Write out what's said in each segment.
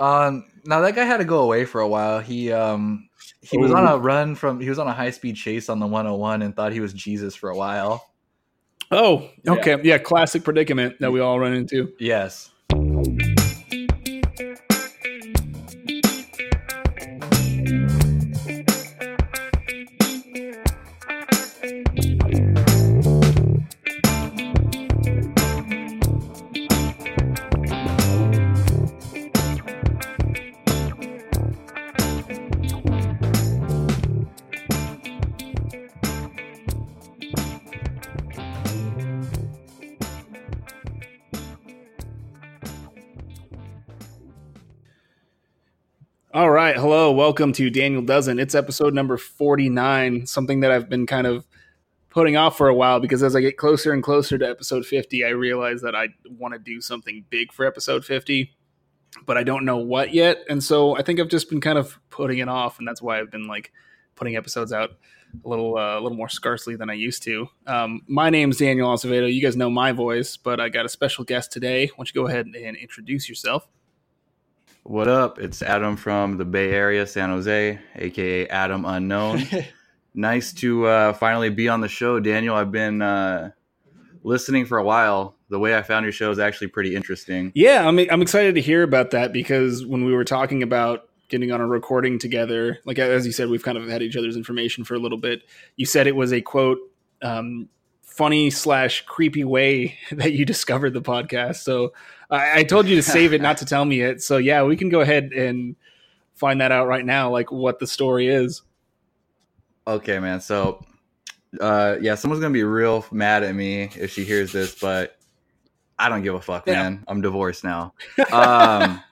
Um, now that guy had to go away for a while. He um he was Ooh. on a run from he was on a high speed chase on the 101 and thought he was Jesus for a while. Oh, Yeah. okay. Yeah, classic predicament that we all run into. Yes. Welcome to Daniel Doesn't. It's episode number 49, something that I've been kind of putting off for a while because as I get closer and closer to episode 50, I realize that I want to do something big for episode 50, but I don't know what yet. And so I think I've just been kind of putting it off. And that's why I've been like putting episodes out a little, uh, a little more scarcely than I used to. Um, my name's Daniel Acevedo. You guys know my voice, but I got a special guest today. Why don't you go ahead and introduce yourself? What up? It's Adam from the Bay Area, San Jose, aka Adam Unknown. nice to uh, finally be on the show, Daniel. I've been uh, listening for a while. The way I found your show is actually pretty interesting. Yeah, I'm I'm excited to hear about that because when we were talking about getting on a recording together, like as you said, we've kind of had each other's information for a little bit. You said it was a quote um, funny slash creepy way that you discovered the podcast. So I, I told you to save it, not to tell me it. So yeah, we can go ahead and find that out right now, like what the story is. Okay, man. So, uh, yeah, someone's gonna be real mad at me if she hears this, but I don't give a fuck, Yeah. man. I'm divorced now. Um,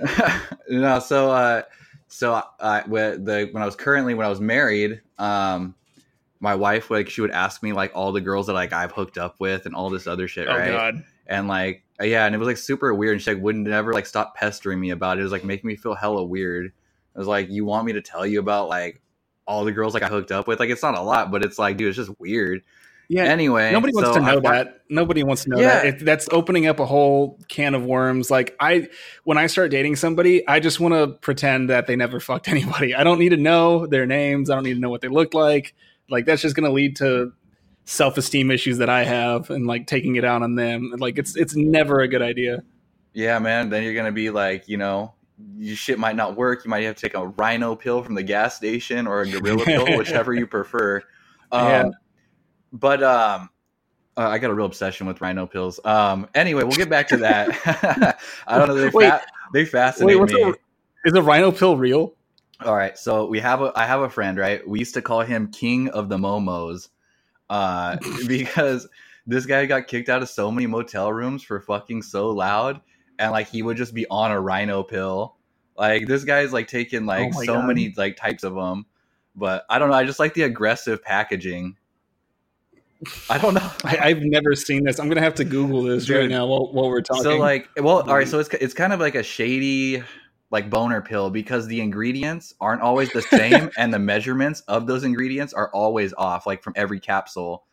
no, so, uh, so I, when the when I was currently when I was married, um, my wife like she would ask me like all the girls that like I've hooked up with and all this other shit, Oh right? God. and like yeah and it was like super weird and she like wouldn't never like stop pestering me about it it was like making me feel hella weird it was like you want me to tell you about like all the girls like i hooked up with like it's not a lot but it's like dude it's just weird Yeah. anyway Nobody wants so to know I- that. Nobody wants to know Yeah. that. If that's opening up a whole can of worms. Like I, when I start dating somebody, I just want to pretend that they never fucked anybody. I don't need to know their names. I don't need to know what they look like. Like that's just going to lead to self-esteem issues that I have, and like taking it out on them. Like it's it's never a good idea. yeah man then you're gonna be like you know your shit might not work you might have to take a rhino pill from the gas station or a gorilla pill whichever you prefer um, Yeah. but um uh, I got a real obsession with rhino pills. Um. Anyway, we'll get back to that. I don't know. They Wait. fa- they fascinate Wait, me. a, is a rhino pill real? All right, so we have a I have a friend, right? We used to call him King of the Momos, uh, because this guy got kicked out of so many motel rooms for fucking so loud, and like he would just be on a rhino pill. Like this guy's like taking like Oh so God. many like types of them, but I don't know. I just like the aggressive packaging. I don't know. I, I've never seen this. I'm gonna have to Google this right now while, while we're talking. So like, well, all right. So it's it's kind of like a shady like boner pill because the ingredients aren't always the same and the measurements of those ingredients are always off, like from every capsule.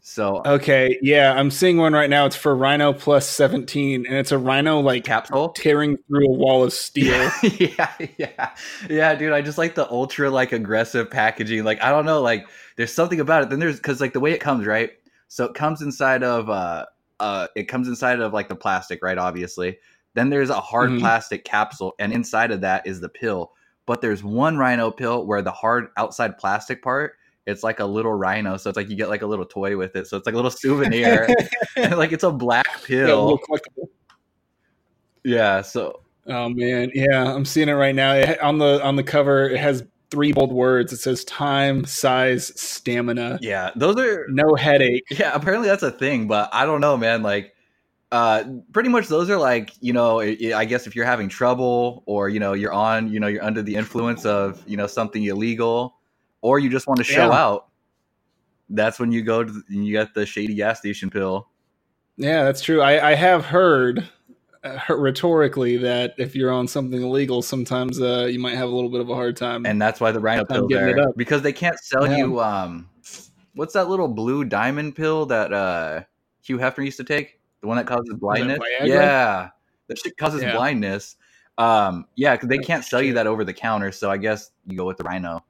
So Okay, yeah, I'm seeing one right now. It's for Rhino Plus 17, and it's a Rhino like capsule. tearing through a wall of steel. yeah, yeah, yeah, dude. I just like the ultra like aggressive packaging. Like I don't know, like there's something about it. Then there's because like the way it comes, right? So it comes inside of uh uh it comes inside of like the plastic, right? Obviously. Then there's a hard Mhm. plastic capsule, and inside of that is the pill. But there's one rhino pill where the hard outside plastic part, it's like a little rhino. So it's like you get like a little toy with it. So it's like a little souvenir. and like it's a black pill. collectible. Yeah. So Oh man, yeah, I'm seeing it right now. It, on the on the cover, it has three bold words. It says time, size, stamina. yeah, those are No headache. Yeah, apparently that's a thing, but I don't know, man. Like, uh, pretty much those are like, you know, I I guess if you're having trouble or you know you're on, you know, you're under the influence of you know something illegal, or you just want to show Yeah. out. That's when you go to the, you get the shady gas station pill. Yeah, that's true. I, I have heard uh, rhetorically that if you're on something illegal, sometimes uh, you might have a little bit of a hard time. and that's why the rhino pill there up. because they can't sell Yeah. you um what's that little blue diamond pill that uh Hugh Hefner used to take the one that causes blindness Viagra? yeah that shit causes Yeah. blindness Um, yeah, because they Oh, can't sell you that over the counter, so I guess you go with the Rhino.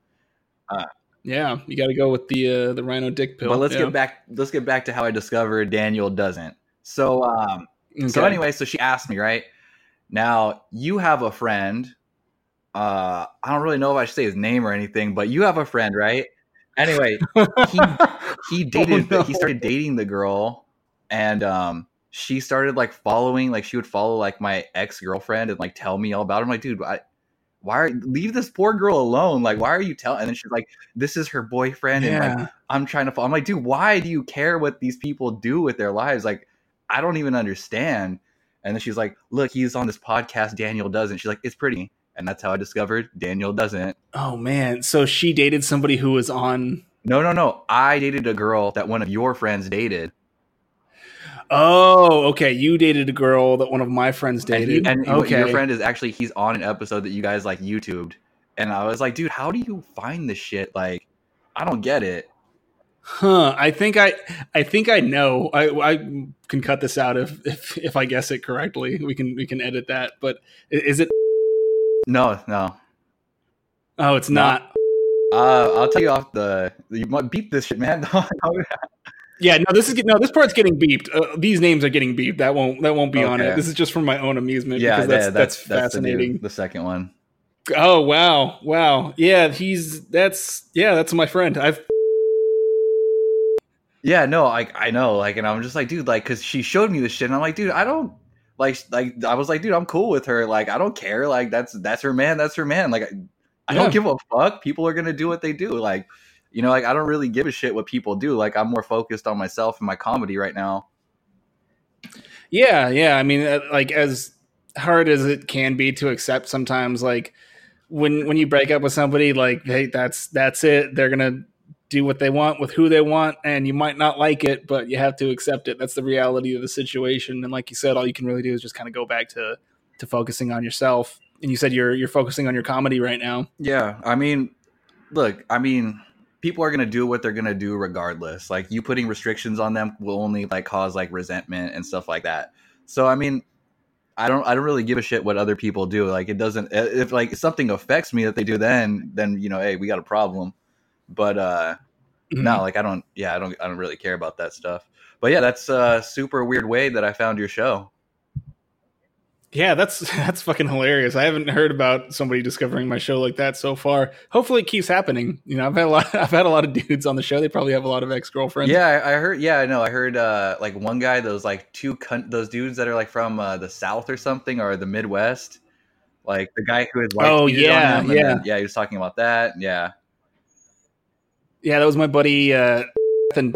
Yeah, you got to go with the uh, the Rhino dick pill. But let's yeah. get back. Let's get back to how I discovered Daniel doesn't. So, um, so anyway, so she asked me right now. You have a friend. Uh, I don't really know if I should say his name or anything, but you have a friend, right? Anyway, he he dated Oh, no. he started dating the girl and um she started like following like she would follow like my ex-girlfriend and like tell me all about her. I'm like, dude, I, why are leave this poor girl alone? Like, why are you telling? And then she's like, this is her boyfriend, and like yeah. I'm trying to follow. I'm like, dude, why do you care what these people do with their lives? Like, I don't even understand. And then she's like, look, he's on this podcast. Daniel doesn't. She's like, it's pretty. And that's how I discovered Daniel doesn't. Oh man, so she dated somebody who was on. No, no, no. I dated a girl that one of your friends dated. Oh, okay. You dated a girl that one of my friends And, dated. and okay. your friend is actually he's on an episode that you guys like YouTubed, and I was like, dude, how do you find this shit? Like, I don't get it. Huh. I think I I think I know. I I can cut this out if if if I guess it correctly. We can we can edit that. But is it No, no. Oh, it's No. not. Uh, I'll tell you off the. You might beat this shit, man. Yeah, no, this is no, this part's getting beeped. Uh, these names are getting beeped. That won't that won't be on it. This is just for my own amusement yeah, because that's yeah, that's, the new- fascinating. The, second one. Oh, wow. Wow. Yeah, he's that's yeah, that's my friend. I've Yeah, no, like I know, like, and I'm just like, dude, like, because she showed me this shit, and I'm like, dude, I don't like, like, I was like, dude, I'm cool with her, like, I don't care, like, that's that's her man, that's her man, like, I, I Yeah. don't give a fuck. People are gonna do what they do, like, you know, like, I don't really give a shit what people do, like, I'm more focused on myself and my comedy right now. Yeah, yeah. I mean, uh, like as hard as it can be to accept sometimes, like when when you break up with somebody, like hey, that's that's it. They're gonna do what they want with who they want, and you might not like it, but you have to accept it. That's the reality of the situation. And like you said, all you can really do is just kind of go back to to focusing on yourself. And you said you're you're focusing on your comedy right now. Yeah, I mean, look, I mean, people are gonna do what they're gonna do regardless. Like you putting restrictions on them will only like cause like resentment and stuff like that. So I mean, I don't, I don't really give a shit what other people do. Like it doesn't. If like something affects me that they do, then then you know, hey, we got a problem. But uh Mm-hmm. no, like I don't. Yeah, I don't. I don't really care about that stuff. But yeah, that's a super weird way that I found your show. Yeah, that's that's fucking hilarious. I haven't heard about somebody discovering my show like that so far. Hopefully, it keeps happening. You know, I've had a lot. I've had a lot of dudes on the show. They probably have a lot of ex girlfriends. Yeah, I, I heard. Yeah, I know. I heard uh, like one guy, those like two cunt, those dudes that are like from uh, the South or something or the Midwest. Like the guy who his wife Oh, yeah, on him. yeah. then- yeah. He was talking about that. Yeah, yeah, that was my buddy. Uh, and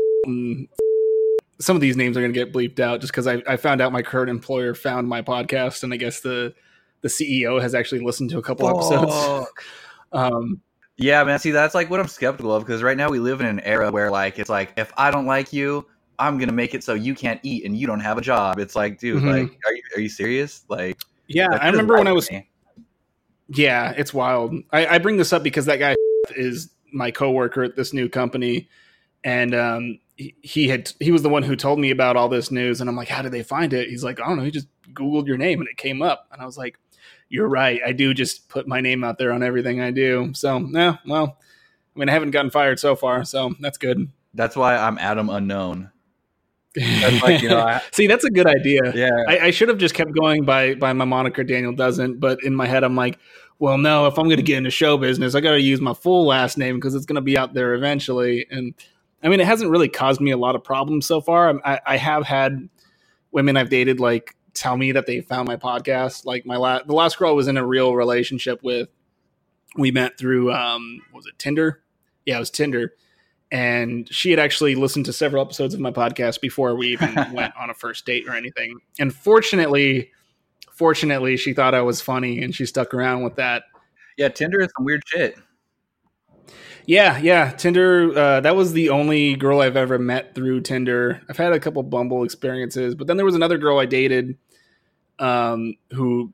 some of these names are going to get bleeped out just because I, I found out my current employer found my podcast, and I guess the the CEO has actually listened to a couple episodes. Um, Yeah, man. See, that's like what I'm skeptical of because right now we live in an era where like it's like if I don't like you, I'm gonna make it so you can't eat and you don't have a job. It's like, dude, Mhm. like, are you are you serious? Like, yeah, I remember when I was to me. Yeah, it's wild. I, I bring this up because that guy is my coworker at this new company, and um, he, he had he was the one who told me about all this news, and I'm like, how did they find it? He's like, I don't know. He just Googled your name and it came up, and I was like, you're right. I do just put my name out there on everything I do. So yeah, well, I mean, I haven't gotten fired so far, so that's good. That's why I'm Adam Unknown. That's like you know, I, See, that's a good idea. yeah. I, I should have just kept going by by my moniker Daniel doesn't, but in my head I'm like, well, no, if I'm going to get into show business, I got to use my full last name because it's going to be out there eventually. And I mean, it hasn't really caused me a lot of problems so far. I, I have had women I've dated like tell me that they found my podcast. Like my last, the last girl I was in a real relationship with. We met through um, what was it Tinder? Yeah, it was Tinder. And she had actually listened to several episodes of my podcast before we even went on a first date or anything. And fortunately, fortunately, she thought I was funny and she stuck around with that. yeah, Tinder is some weird shit. Yeah, yeah. Tinder, uh, that was the only girl I've ever met through Tinder. I've had a couple Bumble experiences, but then there was another girl I dated um, who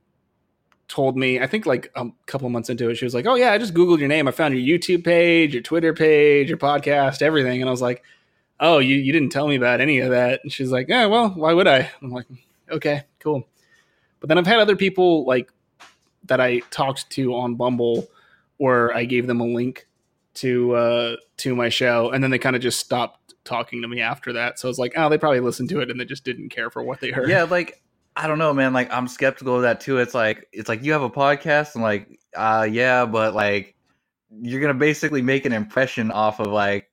told me, I think like a couple months into it, she was like, Oh, yeah, I just Googled your name. I found your YouTube page, your Twitter page, your podcast, everything. And I was like, Oh, you, you didn't tell me about any of that. And she's like, Yeah, well, why would I? I'm like, Okay, cool. But then I've had other people like that I talked to on Bumble, or I gave them a link to uh, to my show, and then they kind of just stopped talking to me after that. So I was like, oh, they probably listened to it and they just didn't care for what they heard. Yeah, like I don't know, man. Like I'm skeptical of that too. It's like it's like you have a podcast and like, uh yeah, but like you're gonna basically make an impression off of like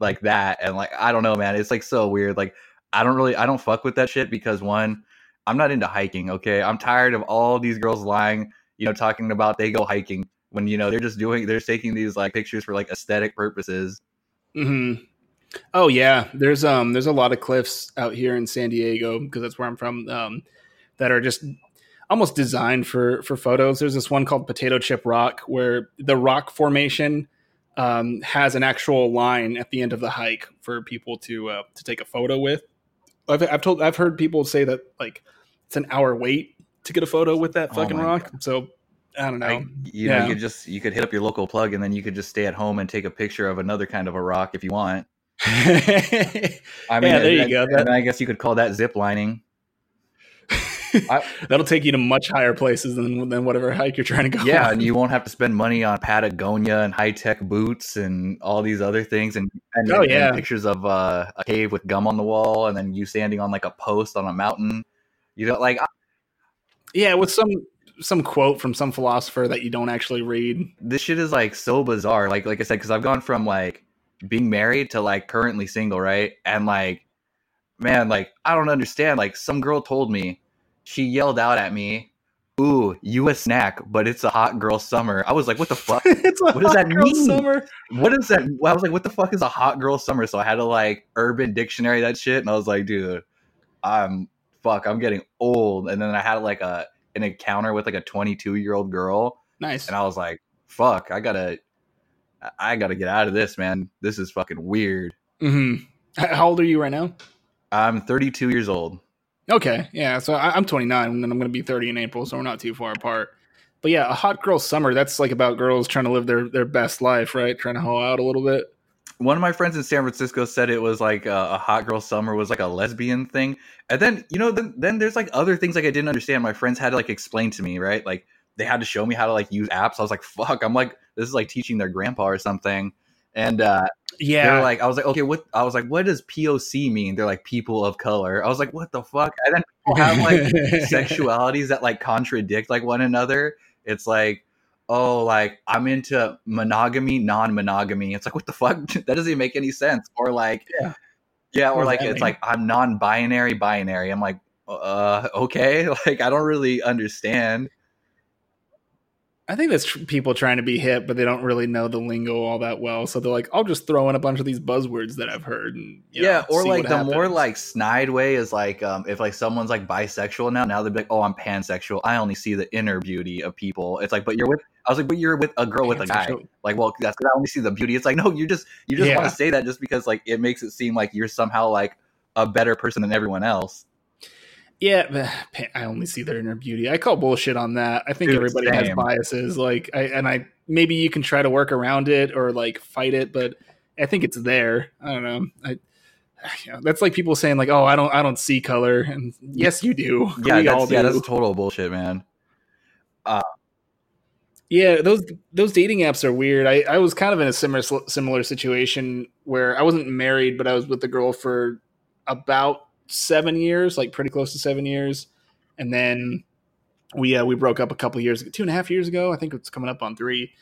like that and like I don't know, man. It's like so weird. Like I don't really I don't fuck with that shit because one, I'm not into hiking, okay? I'm tired of all these girls lying, you know, talking about they go hiking when you know they're just doing they're taking these like pictures for like aesthetic purposes. hmm Oh yeah, there's um there's a lot of cliffs out here in San Diego because that's where I'm from. Um, that are just almost designed for for photos. There's this one called Potato Chip Rock where the rock formation um, has an actual line at the end of the hike for people to uh, to take a photo with. I've, I've told I've heard people say that like it's an hour wait to get a photo with that Oh fucking my rock. So I don't know. Like, you yeah. know, you could just you could hit up your local plug and then you could just stay at home and take a picture of another kind of a rock if you want. I Yeah, there you go. And I guess you could call that zip lining. I- That'll take you to much higher places than than whatever hike you're trying to go. Yeah, on. and you won't have to spend money on Patagonia and high tech boots and all these other things, and, and, Oh, and yeah. pictures of uh, a cave with gum on the wall, and then you standing on like a post on a mountain. You know, like I- yeah, with some some quote from some philosopher that you don't actually read. this shit is like so bizarre. Like like I said, because I've gone from like being married to like currently single, right? And like, man, like I don't understand. Like some girl told me, she yelled out at me, "Ooh, you a snack, but it's a hot girl summer." I was like, what the fuck? it's a What does hot that girl mean? Summer. what is that? I was like, what the fuck is a hot girl summer? So I had to like urban dictionary that shit, and I was like, dude, I'm fuck, I'm getting old. And then I had like a an encounter with like a 22 year old girl, Nice. and I was like, fuck, I gotta, I gotta get out of this, man. This is fucking weird. hmm How old are you right now? I'm 32 years old. Okay, yeah. So I, I'm 29, and I'm going to be 30 in April, so we're not too far apart. But yeah, a hot girl summer. That's like about girls trying to live their their best life, right? Trying to hoe out a little bit. One of my friends in San Francisco said it was like a, a hot girl summer was like a lesbian thing, and then you know then, then there's like other things like I didn't understand. My friends had to like explain to me, right? Like they had to show me how to like use apps. I was like, fuck, I'm like this is like teaching their grandpa or something. And uh, Yeah, like, I was like, okay, what? I was like, what does POC mean? They're like people of color. I was like, what the fuck? And then people have like sexualities that like contradict like one another. It's like, oh, like I'm into monogamy, non-monogamy. It's like, what the fuck? that doesn't even make any sense. Or like, Yeah. yeah, or like it's mean? like I'm non-binary, binary. I'm like, uh, okay, like I don't really understand. I think that's tr- people trying to be hip, but they don't really know the lingo all that well. So they're like, I'll just throw in a bunch of these buzzwords that I've heard. And, you yeah, know, or like the more like snide way is like um if like someone's like bisexual now, now they're like, oh, I'm pansexual. I only see the inner beauty of people. It's like, but you're with. I was like, but you're with a girl with a guy. Like, well, that's 'cause I only see the beauty. It's like, no, you just you just want to say that just because like it makes it seem like you're somehow like a better person than everyone else. Yeah, I only see their inner beauty. I call bullshit on that. I think Dude, everybody has biases. Like, I, and I maybe you can try to work around it or like fight it, but I think it's there. I don't know. I, you know, that's like people saying like, "Oh, I don't, I don't see color," and yes, you do. Yeah, we all that's, do. yeah, that's total bullshit, man. Yeah, those those dating apps are weird. I, I was kind of in a similar similar situation where I wasn't married, but I was with a girl for about seven years, like pretty close to seven years, and then we uh, we broke up a couple years, two and a half years ago. I think it's coming up on three,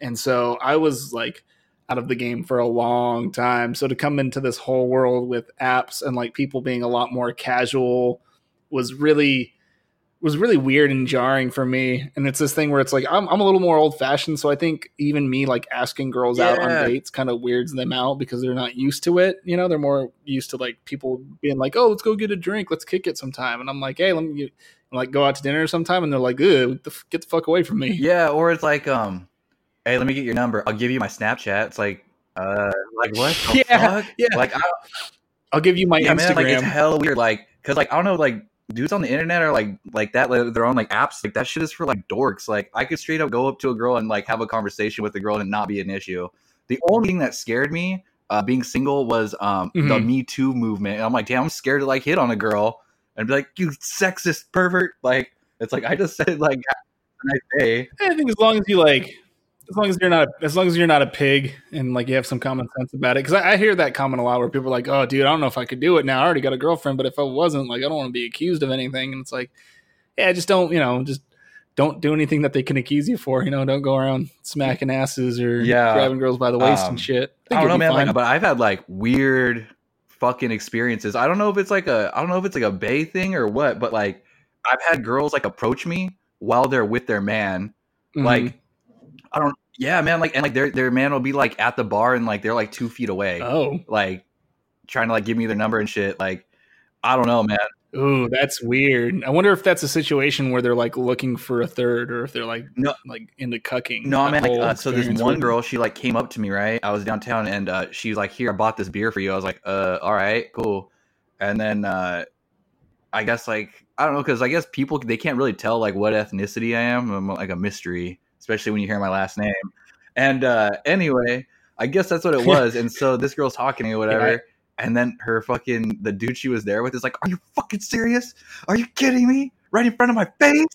and so I was like out of the game for a long time. So to come into this whole world with apps and like people being a lot more casual was really was really weird and jarring for me. And it's this thing where it's like I'm I'm a little more old fashioned, so I think even me like asking girls out on dates kind of weirds them out because they're not used to it. You know, they're more used to like people being like, "Oh, let's go get a drink, let's kick it sometime," and I'm like, "Hey, let me get, like go out to dinner sometime," and they're like, "Ugh, get the fuck away from me." Yeah, or it's like, um, hey, let me get your number. I'll give you my Snapchat. It's like, uh, like what? The Yeah, fuck? yeah. Like, I, I'll give you my yeah, Instagram. man, like it's hella weird. Like, cause like I don't know, like dudes on the internet are like like that. Like, they're on like apps. Like that shit is for like dorks. Like I could straight up go up to a girl and like have a conversation with the girl and not be an issue. The only thing that scared me, uh, being single, was um the Mhm. Me Too movement. And I'm like, damn, I'm scared to like hit on a girl and be like, you sexist pervert. Like, it's like I just said like nice day. I think as long as you like, as long as you're not, as long as you're not a pig and like you have some common sense about it. Because I, I hear that comment a lot where people are like, "Oh, dude, I don't know if I could do it now. I already got a girlfriend, but if I wasn't, like, I don't want to be accused of anything." And it's like, yeah, just don't, you know, just don't do anything that they can accuse you for. You know, don't go around smacking asses or Yeah. grabbing girls by the waist Um, and shit. I think don't know, man. Like, but I've had like weird fucking experiences. I don't know if it's like a, I don't know if it's like a bay thing or what, but like I've had girls like approach me while they're with their man. Mhm. Like, I don't, yeah, man. Like, and like their their man will be like at the bar and like they're like two feet away, oh, like trying to like give me their number and shit. Like, I don't know, man. ooh, that's weird. I wonder if that's a situation where they're like looking for a third, or if they're like No. like into cucking. No, man. Like, uh, so this one girl, she like came up to me, right? I was downtown, and uh, she's like, "Here, I bought this beer for you." I was like, "Uh, all right, cool." And then uh, I guess like I don't know, because I guess people they can't really tell like what ethnicity I am. I'm like a mystery, especially when you hear my last name. And uh, anyway, I guess that's what it was. and so this girl's talking to me, or whatever. Yeah. And then her fucking the dude she was there with is like, "Are you fucking serious? Are you kidding me? Right in front of my face?"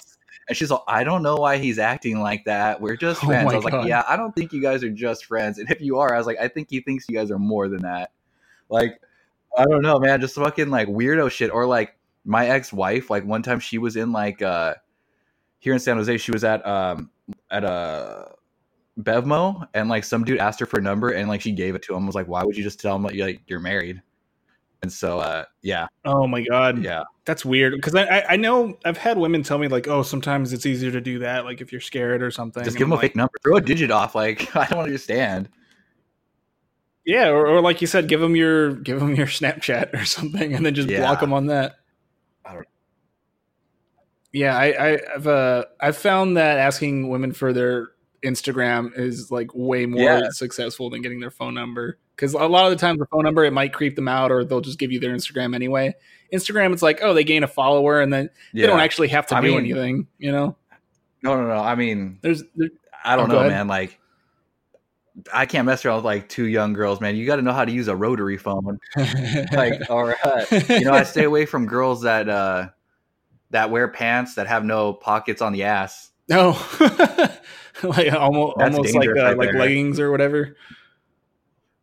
And she's like, "I don't know why he's acting like that. We're just Oh friends." my I was like, "Yeah, I don't think you guys are just friends. And if you are, I was like, I think he thinks you guys are more than that." Like, I don't know, man. Just fucking like weirdo shit. Or like my ex wife. Like one time she was in like uh here in San Jose. She was at um at a Bevmo, and like some dude asked her for a number, and like she gave it to him. Was like, why would you just tell him that you're, like you're married? And so, uh, yeah, Oh my god, yeah, that's weird. Because I, I know I've had women tell me like, oh, sometimes it's easier to do that, like if you're scared or something. just give them I'm a fake number, throw a digit off. Like, I don't understand. Yeah, or, or like you said, give them your give them your Snapchat or something, and then just Yeah. block them on that. I don't- Yeah, I, I, I've uh, I've found that asking women for their Instagram is like way more Yeah. successful than getting their phone number. Because a lot of the times the phone number it might creep them out, or they'll just give you their Instagram anyway. Instagram, it's like oh they gain a follower, and then Yeah, they don't actually have to I do mean- anything. You know, no, no, no. I mean, there's there, I don't Oh, know, man. Like, I can't mess around with like two young girls, man. You got to know how to use a rotary phone. Like, all right, you know, I stay away from girls that uh that wear pants that have no pockets on the ass. no, like almost That's almost like uh, right like there. leggings or whatever.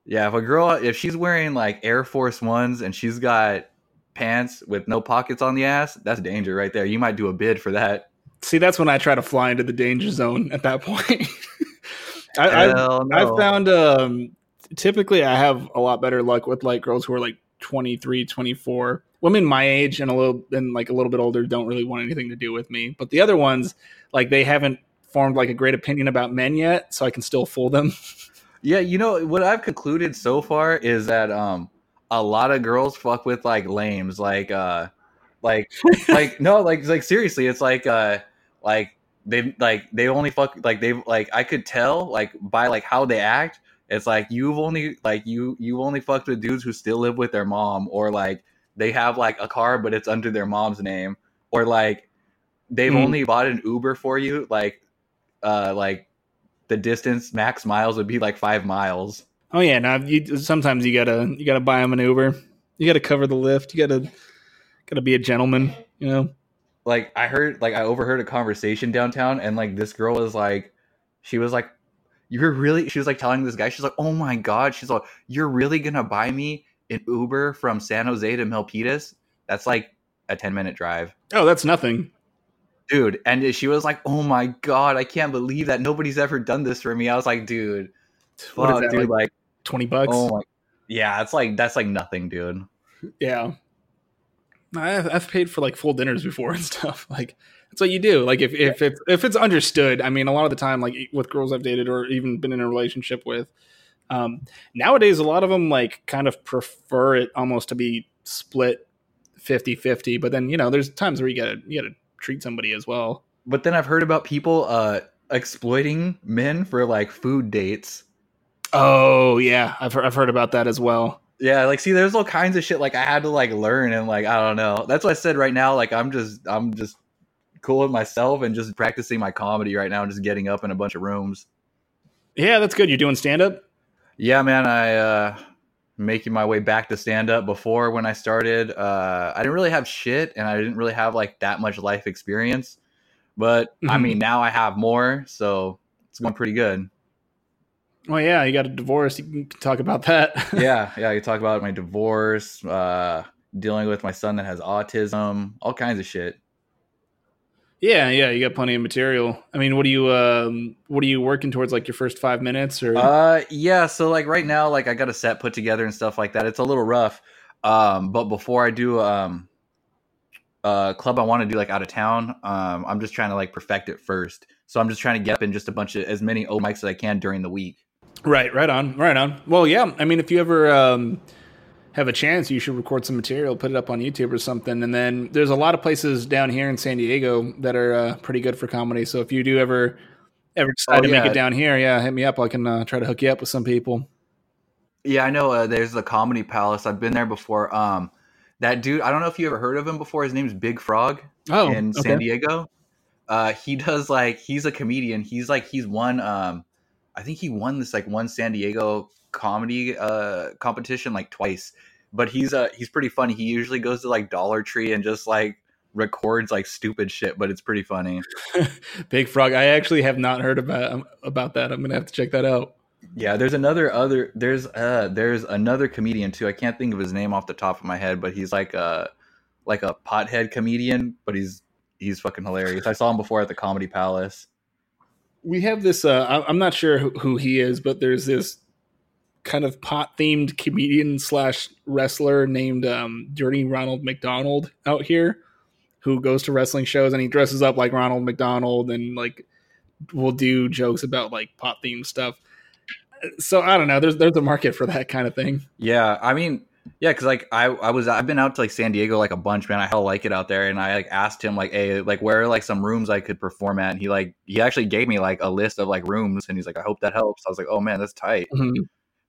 Yeah, if a girl if she's wearing like Air Force Ones and she's got pants with no pockets on the ass, that's danger right there. You might do a bid for that. See, that's when I try to fly into the danger zone at that point. I, no. I've found um, typically I have a lot better luck with like girls who are like 23, 24. Women my age and a little and like a little bit older don't really want anything to do with me. But the other ones, like they haven't formed like a great opinion about men yet, so I can still fool them. Yeah, you know what I've concluded so far is that um a lot of girls fuck with like lames, like uh like like no, like like seriously, it's like uh like they like they only fuck like they like I could tell like by like how they act. It's like you've only like you you only fucked with dudes who still live with their mom, or like they have like a car but it's under their mom's name, or like they've Mm. only bought an Uber for you, like uh like the distance max miles would be like five miles. Oh yeah, now you sometimes you gotta you gotta buy them an Uber. You gotta cover the Lyft. You gotta gotta be a gentleman. You know. Like I heard, like I overheard a conversation downtown, and like this girl was like, she was like, "You're really," she was like telling this guy, she's like, "Oh my god," she's like, "You're really gonna buy me an Uber from San Jose to Milpitas? That's like a ten minute drive." Oh, that's nothing. Dude, and she was like, "Oh my god, I can't believe that nobody's ever done this for me." I was like, "Dude, What is fuck, that, dude, like like, twenty bucks? oh my, yeah, it's like that's like nothing, dude." Yeah. I've, I've paid for like full dinners before and stuff. Like that's what you do. Like if if it's if it's understood. I mean, a lot of the time, like with girls I've dated or even been in a relationship with, um, nowadays a lot of them like kind of prefer it almost to be split 50-50. But then you know, there's times where you gotta you gotta treat somebody as well. But then I've heard about people uh exploiting men for like food dates. Oh yeah, I've heard, I've heard about that as well. Yeah, like see, there's all kinds of shit like I had to like learn and like I don't know. That's what I said right now. Like I'm just I'm just cool with myself and just practicing my comedy right now and just getting up in a bunch of rooms. Yeah, that's good. You're doing stand up. Yeah, man, I uh making my way back to stand up before when I started. Uh I didn't really have shit and I didn't really have like that much life experience. But I Mhm. mean, now I have more, so it's going pretty good. Well, yeah, you got a divorce. You can talk about that. yeah, yeah. You talk about my divorce, uh, dealing with my son that has autism, all kinds of shit. Yeah, yeah. You got plenty of material. I mean, what are you um, what are you working towards? Like your first five minutes, or Uh, yeah. So like right now, like I got a set put together and stuff like that. It's a little rough. Um, but before I do um, uh, club I want to do like out of town, um, I'm just trying to like perfect it first. So I'm just trying to get up in just a bunch of as many O mics as I can during the week. right, right on, right on. Well, yeah. I mean, if you ever um, have a chance, you should record some material, put it up on YouTube or something. And then there's a lot of places down here in San Diego that are uh, pretty good for comedy. So if you do ever ever decide Oh, to make it down here, yeah, hit me up. I can uh, try to hook you up with some people. Yeah, I know. Uh, there's the Comedy Palace. I've been there before. Um, that dude, I don't know if you ever heard of him before. His name's Big Frog. Oh, in okay. San Diego. Uh, he does like he's a comedian. He's like he's won. Um, I think he won this like one San Diego comedy uh competition like twice. But he's uh he's pretty funny. He usually goes to like Dollar Tree and just like records like stupid shit, but it's pretty funny. Big Frog. I actually have not heard about um, about that. I'm gonna have to check that out. Yeah, there's another other there's uh there's another comedian too. I can't think of his name off the top of my head, but he's like a like a pothead comedian, but he's he's fucking hilarious. I saw him before at the Comedy Palace. We have this. Uh, I'm not sure who he is, but there's this kind of pot themed comedian slash wrestler named um, Dirty Ronald McDonald out here, who goes to wrestling shows and he dresses up like Ronald McDonald and like will do jokes about like pot themed stuff. So I don't know. There's there's a market for that kind of thing. Yeah, I mean, yeah, because like I I was I've been out to like San Diego like a bunch, man. I hell like it out there, and I like asked him like, hey, like where are like some rooms I could perform at? And he like he actually gave me like a list of like rooms, and he's like, I hope that helps. I was like, oh man, that's tight,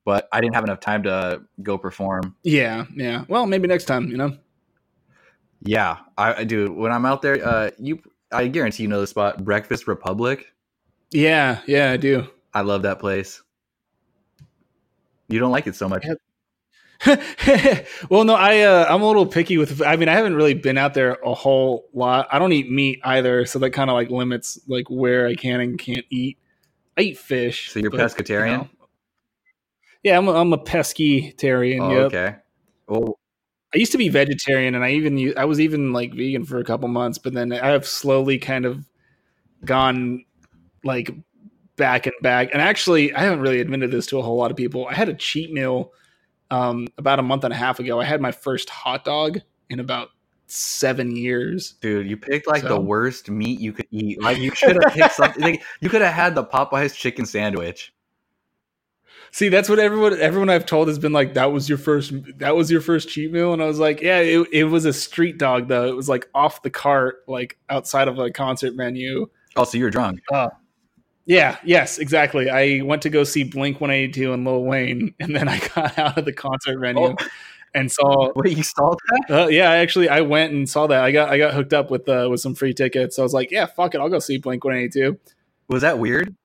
but I didn't have enough time to go perform. Yeah, yeah. Well, maybe next time. You know. Yeah, I, I do. When I'm out there, uh, you I guarantee you know the spot, Breakfast Republic. Yeah, yeah, I do. I love that place. You don't like it so much. well, no, I uh, I'm a little picky with. I mean, I haven't really been out there a whole lot. I don't eat meat either, so that kind of like limits like where I can and can't eat. I eat fish. So you're but, you pescatarian? know. Yeah, I'm a, I'm a pescatarian. Oh, yep. okay. Well, I used to be vegetarian, and I even I was even like vegan for a couple months, but then I have slowly kind of gone like back and back. And actually, I haven't really admitted this to a whole lot of people. I had a cheat meal um, about a month and a half ago. I had my first hot dog in about seven years. Dude, you picked like the worst meat you could eat. Like you should have picked something. Like, you could have had the Popeyes chicken sandwich. See, that's what everyone everyone I've told has been like. That was your first. That was your first cheat meal, and I was like, yeah, it, it was a street dog though. It was like off the cart, like outside of a concert menu. Oh, so you're drunk. Yeah, yes, exactly. I went to go see Blink 182 and Lil Wayne, and then I got out of the concert venue Oh. and saw. Wait, you saw that? Uh, yeah, I actually I went and saw that. I got I got hooked up with uh, with some free tickets. So I was like, yeah, fuck it, I'll go see Blink 182. Was that weird?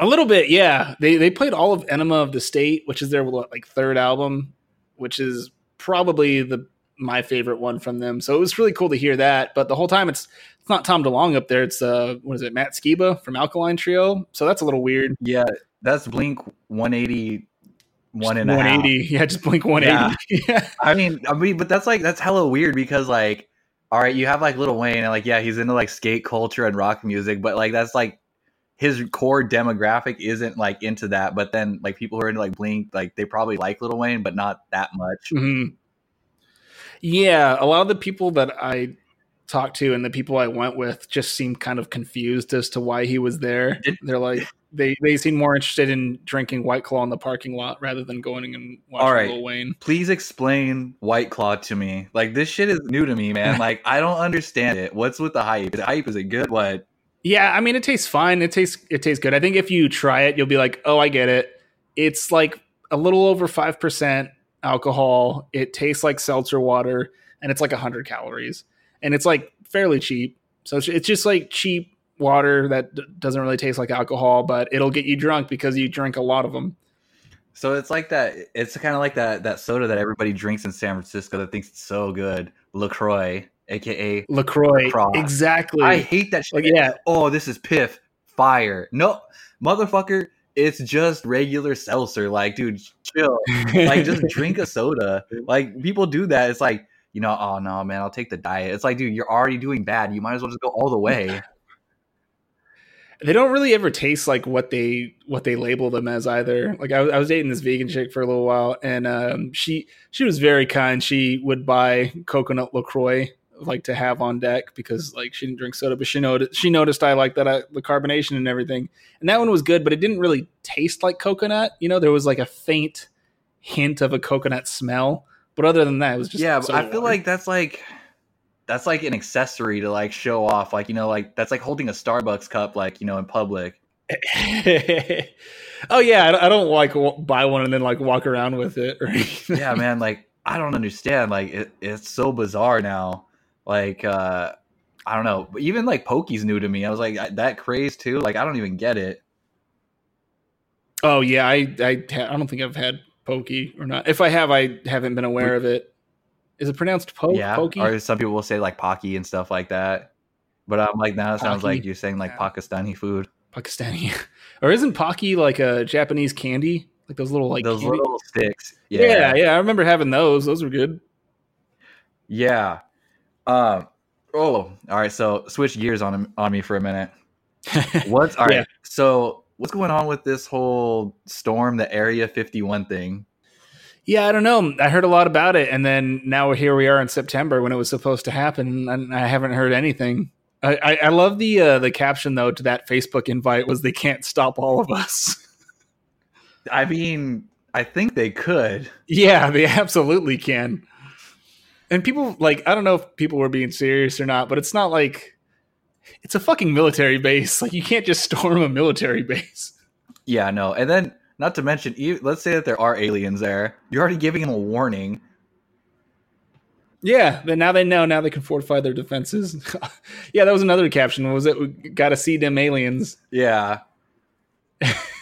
A little bit, yeah. They they played all of Enema of the State, which is their like third album, which is probably the my favorite one from them. So it was really cool to hear that. But the whole time it's it's not Tom DeLonge up there. It's uh what is it, Matt Skiba from Alkaline Trio. So that's a little weird. Yeah, that's Blink 180 one and a half. 180. Yeah, just blink 180. Yeah. I mean, I mean, but that's like that's hella weird because like, all right, you have like Little Wayne and like yeah, he's into like skate culture and rock music, but like that's like his core demographic isn't like into that. But then like people who are into like Blink, like they probably like Little Wayne, but not that much. Mhm. Yeah, a lot of the people that I talked to and the people I went with just seemed kind of confused as to why he was there. They're like they they seem more interested in drinking White Claw in the parking lot rather than going and watching All right. Lil Wayne. Please explain White Claw to me. Like this shit is new to me, man. Like I don't understand it. What's with the hype? Is hype? Is it good? What? Yeah, I mean it tastes fine. It tastes it tastes good. I think if you try it, you'll be like, "Oh, I get it." It's like a little over 5% alcohol. It tastes like seltzer water and it's like 100 calories. And it's like fairly cheap. So it's, just like cheap water that d- doesn't really taste like alcohol, but it'll get you drunk because you drink a lot of them. So it's like that. It's kind of like that that soda that everybody drinks in San Francisco that thinks it's so good, Lacroix, aka Lacroix. LaCroix. Exactly. I hate that shit. like yeah, Oh, this is piff fire. No, motherfucker, it's just regular seltzer. Like, dude, chill. Like, just drink a soda. Like, people do that. It's like, you know, oh no, man, I'll take the diet. It's like, dude, you're already doing bad. You might as well just go all the way. they don't really ever taste like what they what they label them as either. Like I, was- I was dating this vegan chick for a little while, and um, she she was very kind. She would buy coconut Lacroix like to have on deck because like she didn't drink soda, but she noticed she noticed I like that I, the carbonation and everything, and that one was good, but it didn't really taste like coconut. You know, there was like a faint hint of a coconut smell, but other than that, it was just yeah, but I feel water. like that's like that's like an accessory to like show off. Like, you know, like that's like holding a Starbucks cup, like, you know, in public. oh yeah, I don't- like buy one and then like walk around with it. Or yeah man like i don't understand like it, it's so bizarre now like uh i don't know even like pokey's new to me i was like that craze too like i don't even get it Oh yeah, I I I don't think I've had pokey or not. If I have, I haven't been aware of it. Is it pronounced poke? yeah Pokey? or some people will say like pocky and stuff like that but i'm like now it sounds Pocky? like you're saying like pakistani food Pakistani, or isn't pocky like a Japanese candy? Like those little like those candy- little sticks yeah. yeah yeah, I remember having those. Those were good. yeah um oh all right so switch gears on on me for a minute what's all right Yeah. so what's going on with this whole storm the area 51 thing Yeah, I don't know. I heard a lot about it, and then now here we are in September when it was supposed to happen, and I haven't heard anything. I, I, I love the uh, the caption though to that Facebook invite was they can't stop all of us. i mean i think they could yeah, they absolutely can. And people like I don't know if people were being serious or not, but it's not like it's a fucking military base. Like you can't just storm a military base. Yeah, no. And then, not to mention, let's say that there are aliens there. You're already giving them a warning. Yeah, but now they know. Now they can fortify their defenses. yeah, that was another caption. Was it we got to see them aliens? Yeah.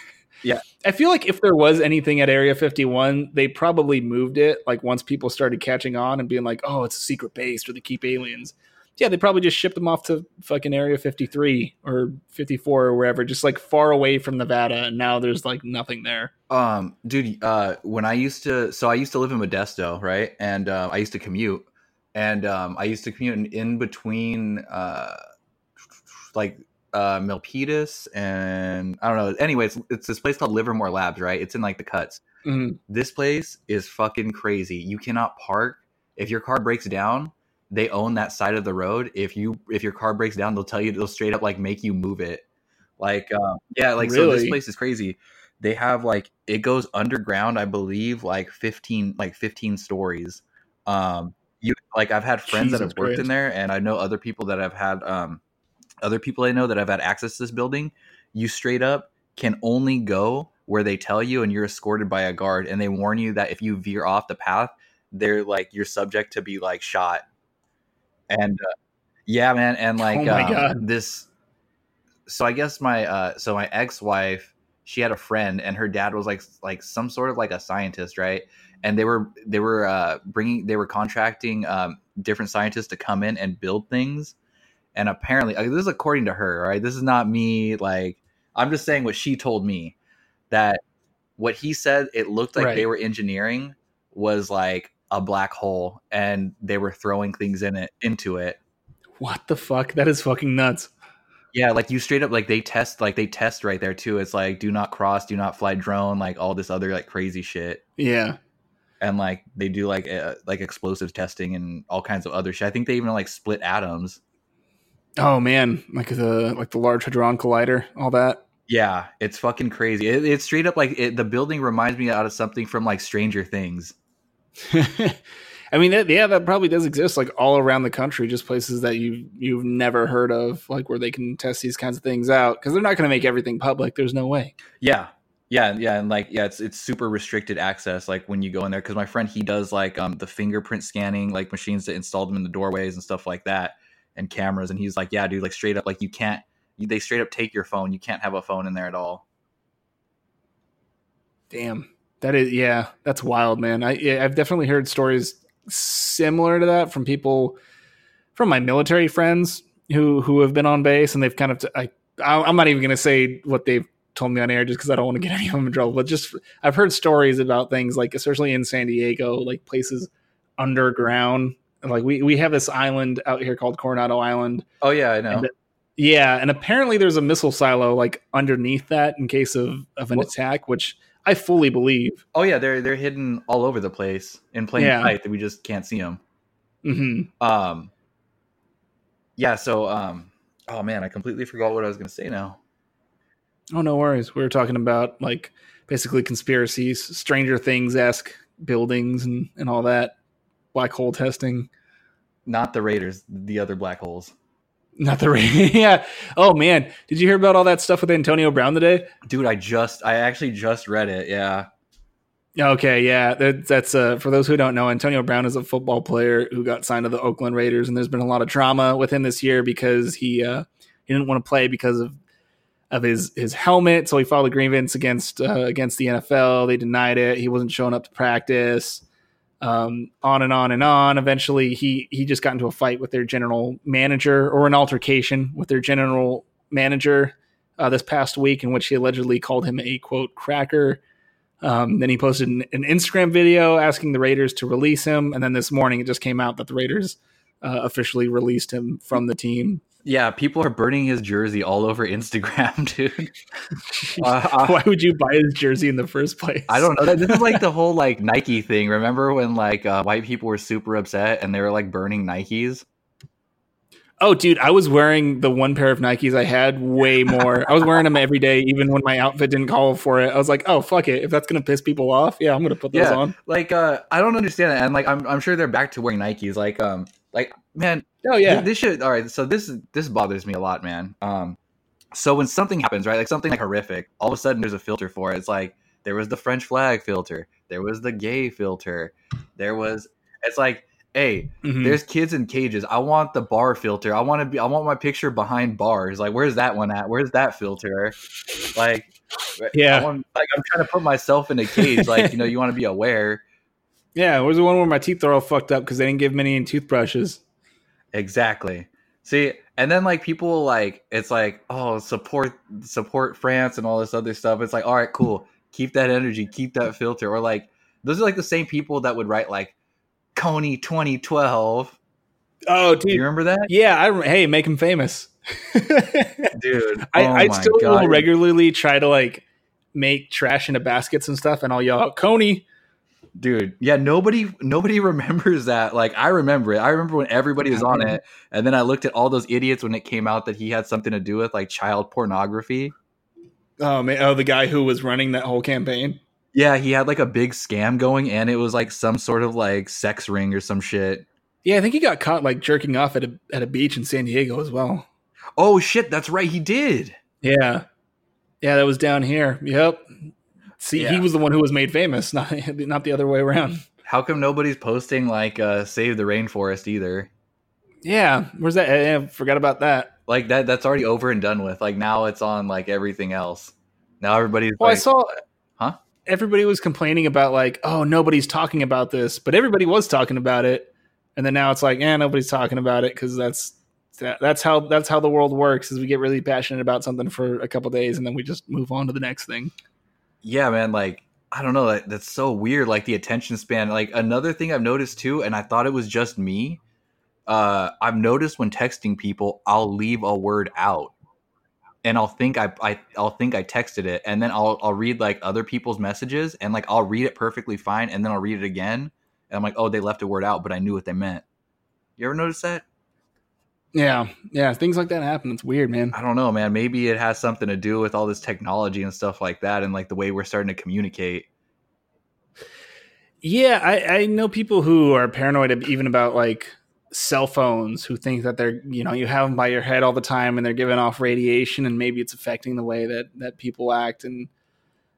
I feel like if there was anything at Area 51, they probably moved it. Like once people started catching on and being like, "Oh, it's a secret base where they keep aliens." Yeah, they probably just shipped them off to fucking Area 53 or 54 or wherever, just like far away from Nevada. And now there's like nothing there. Um, dude, uh, when I used to, so I used to live in Modesto, right? And uh, I used to commute, and um, I used to commute in, in between, uh, like uh, Milpitas and I don't know. Anyways, it's this place called Livermore Labs, right? It's in like the cuts. Mhm. This place is fucking crazy. You cannot park if your car breaks down. They own that side of the road. If you if your car breaks down, they'll tell you they'll straight up like make you move it. Like um, yeah, like so this place is crazy. They have like it goes underground, I believe, like fifteen like fifteen stories. Um, you like I've had friends that have worked in there, and I know other people that have had um other people I know that have had access to this building. You straight up can only go where they tell you, and you're escorted by a guard, and they warn you that if you veer off the path, they're like you're subject to be like shot. And uh, yeah, man, and like Oh um, this. So I guess my uh, so my ex wife, she had a friend, and her dad was like like some sort of like a scientist, right? And they were they were uh, bringing they were contracting um, different scientists to come in and build things. And apparently, like, this is according to her, right? This is not me. Like I'm just saying what she told me that what he said it looked like they were engineering was like a black hole and they were throwing things in it into it What the fuck? That is fucking nuts. yeah like you straight up like they test like they test right there too it's like do not cross do not fly drone like all this other like crazy shit Yeah. and like they do like uh, like explosive testing and all kinds of other shit i think they even like split atoms Oh man, like the like the Large Hadron Collider, all that. yeah it's fucking crazy it, it's straight up like it, the building reminds me out of something from like stranger things I mean, that, yeah, that probably does exist, like all around the country, just places that you you've never heard of, like where they can test these kinds of things out, because they're not going to make everything public. There's no way. Yeah. Yeah, yeah, and like yeah, it's it's super restricted access like when you go in there cuz my friend he does like um the fingerprint scanning like machines that install them in the doorways and stuff like that and cameras and he's like, "Yeah, dude, like straight up like you can't you, they straight up take your phone. You can't have a phone in there at all." Damn, that is yeah, that's wild, man. I I've definitely heard stories similar to that from people from my military friends who who have been on base and they've kind of t- I I'm not even going to say what they've told me on air just because I don't want to get any of them in trouble. But just I've heard stories about things like especially in San Diego, like places underground. Like we we have this island out here called Coronado Island. Oh yeah, I know. And, yeah, and apparently there's a missile silo like underneath that in case of of an What? attack, which I fully believe. Oh yeah, they're they're hidden all over the place in plain Yeah. sight that we just can't see them. hmm Um, yeah. So um, oh man, I completely forgot what I was gonna say now. Oh no worries. We were talking about like basically conspiracies, Stranger Things esque buildings and and all that, black hole testing. Not the Raiders, the other black holes. Not the Raiders. yeah. Oh man, did you hear about all that stuff with Antonio Brown today? Dude, I just I actually just read it. Yeah. Okay, yeah, that, that's uh, for those who don't know. Antonio Brown is a football player who got signed to the Oakland Raiders, and there's been a lot of drama with him this year because he uh, he didn't want to play because of of his his helmet. So he filed a grievance against uh, against the NFL. They denied it. He wasn't showing up to practice. Um, on and on and on. Eventually, he he just got into a fight with their general manager or an altercation with their general manager uh, this past week, in which he allegedly called him a quote cracker. Um, then he posted an, an Instagram video asking the Raiders to release him, and then this morning it just came out that the Raiders uh, officially released him from the team. Yeah, people are burning his jersey all over Instagram, dude. Uh, uh, Why would you buy his jersey in the first place? I don't know. This is like the whole like Nike thing. Remember when like uh, white people were super upset and they were like burning Nikes? Oh, dude, I was wearing the one pair of Nikes I had way more. I was wearing them every day, even when my outfit didn't call for it. I was like, oh fuck it, if that's gonna piss people off, yeah, I'm gonna put those Yeah. on. Like uh, I don't understand it, and like I'm I'm sure they're back to wearing Nikes. Like um, like man, Oh yeah, Th- This should all right. So this this bothers me a lot, man. Um, so when something happens, right, like something like horrific, all of a sudden there's a filter for it. It's like there was the French flag filter, there was the gay filter, there was. It's like, hey, Mhm. there's kids in cages. I want the bar filter. I want to be. I want my picture behind bars. Like, where's that one at? Where's that filter? Like, Yeah. I want, like I'm trying to put myself in a cage. Like, you know, you want to be aware. Yeah. Where's the one where my teeth are all fucked up because they didn't give me any toothbrushes? Exactly. See, and then like people like it's like, oh, support support France and all this other stuff. It's like, all right, cool. Keep that energy, keep that filter. Or like those are like the same people that would write like Kony 2012. Oh, Do you remember that? yeah. I hey, make him famous. Dude. I, oh I still God. will regularly try to like make trash into baskets and stuff, and I'll yell out Coney. Dude, yeah, nobody nobody remembers that. Like I remember it. I remember when everybody was on it, and then I looked at all those idiots when it came out that he had something to do with like child pornography. Oh man, oh the guy who was running that whole campaign. Yeah, he had like a big scam going, and it was like some sort of like sex ring or some shit. Yeah, I think he got caught like jerking off at a at a beach in San Diego as well. Oh shit, that's right, he did. Yeah, yeah, that was down here. Yep. See, he was the one who was made famous, not not the other way around. How come nobody's posting like uh save the rainforest either? Yeah, where's that? I forgot about that. Like that that's already over and done with. Like now it's on like everything else. Now everybody's Well, I like saw, Huh? Everybody was complaining about like, oh, nobody's talking about this, but everybody was talking about it, and then now it's like, yeah, nobody's talking about it because that's that, that's how that's how the world works. Is we get really passionate about something for a couple days, and then we just move on to the next thing. Yeah, man, like I don't know, that, that's so weird like the attention span. Like another thing I've noticed too and I thought it was just me. Uh I've noticed when texting people, I'll leave a word out. And I'll think I, I I'll think I texted it and then I'll I'll read like other people's messages and like I'll read it perfectly fine and then I'll read it again and I'm like, "Oh, they left a word out, but I knew what they meant." You ever notice that? Yeah, yeah, things like that happen. It's weird, man. I don't know, man. Maybe it has something to do with all this technology and stuff like that, and like the way we're starting to communicate. Yeah, I, I know people who are paranoid even about like cell phones who think that they're you know you have them by your head all the time and they're giving off radiation and maybe it's affecting the way that that people act and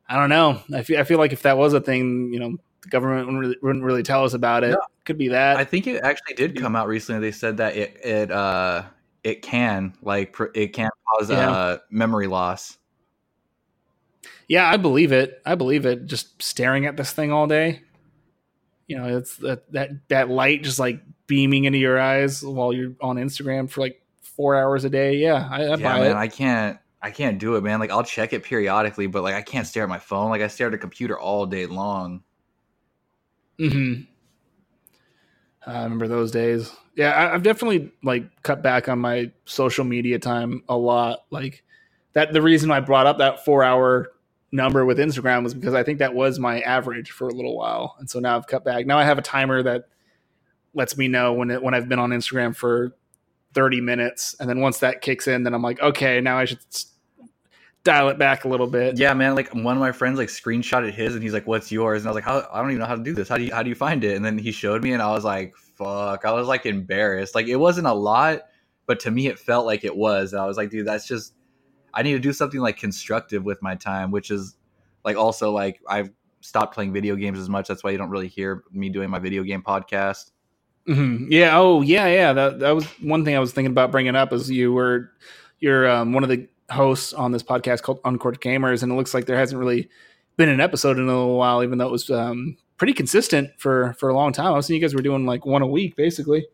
I don't know. I feel I feel like if that was a thing, you know, the government wouldn't really, wouldn't really tell us about it. No. Could be that. I think it actually did come out recently. They said that it it uh it can like pr- it can cause Yeah. uh memory loss. yeah, I believe it. I believe it. Just staring at this thing all day. You know, it's that that that light just like beaming into your eyes while you're on Instagram for like four hours a day. Yeah, I, I yeah, buy man, it. I can't. I can't do it, man. Like I'll check it periodically, but like I can't stare at my phone. Like I stare at a computer all day long. hmm Uh, I remember those days. Yeah, I, I've definitely like cut back on my social media time a lot. Like that, the reason I brought up that four hour number with Instagram was because I think that was my average for a little while, and so now I've cut back. Now I have a timer that lets me know when it, when I've been on Instagram for thirty minutes, and then once that kicks in, then I'm like, okay, now I should dial it back a little bit. Yeah, man. Like one of my friends like screenshotted his, and he's like, "What's yours?" And I was like, "How? I don't even know how to do this. How do you how do you find it?" And then he showed me, and I was like, "Fuck!" I was like embarrassed. Like it wasn't a lot, but to me, it felt like it was. And I was like, "Dude, that's just." I need to do something like constructive with my time, which is like also like I've stopped playing video games as much. That's why you don't really hear me doing my video game podcast. hmm Yeah. Oh, yeah, yeah. That that was one thing I was thinking about bringing up. Is you were you're um, one of the hosts on this podcast called Uncorked Gamers, and it looks like there hasn't really been an episode in a little while, even though it was um, pretty consistent for for a long time. I was seeing you guys were doing like one a week, basically.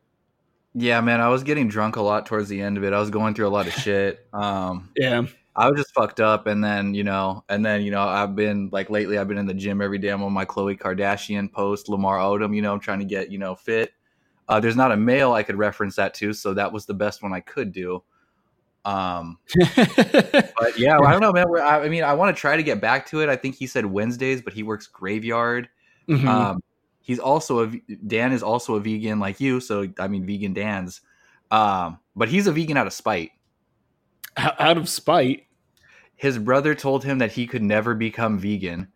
Yeah, man, I was getting drunk a lot towards the end of it. I was going through a lot of shit. Um, Yeah. I was just fucked up, and then you know, and then you know, I've been like lately, I've been in the gym every day. I'm on my Khloe Kardashian post, Lamar Odom. You know, I'm trying to get you know fit. Uh, there's not a male I could reference that to, so that was the best one I could do. Um, but yeah, I don't know, man. I, I mean, I want to try to get back to it. I think he said Wednesdays, but he works graveyard. Mhm. Um, he's also a Dan is also a vegan like you, so I mean, vegan Dan's. Um, but he's a vegan out of spite. Out of spite. his brother told him that he could never become vegan.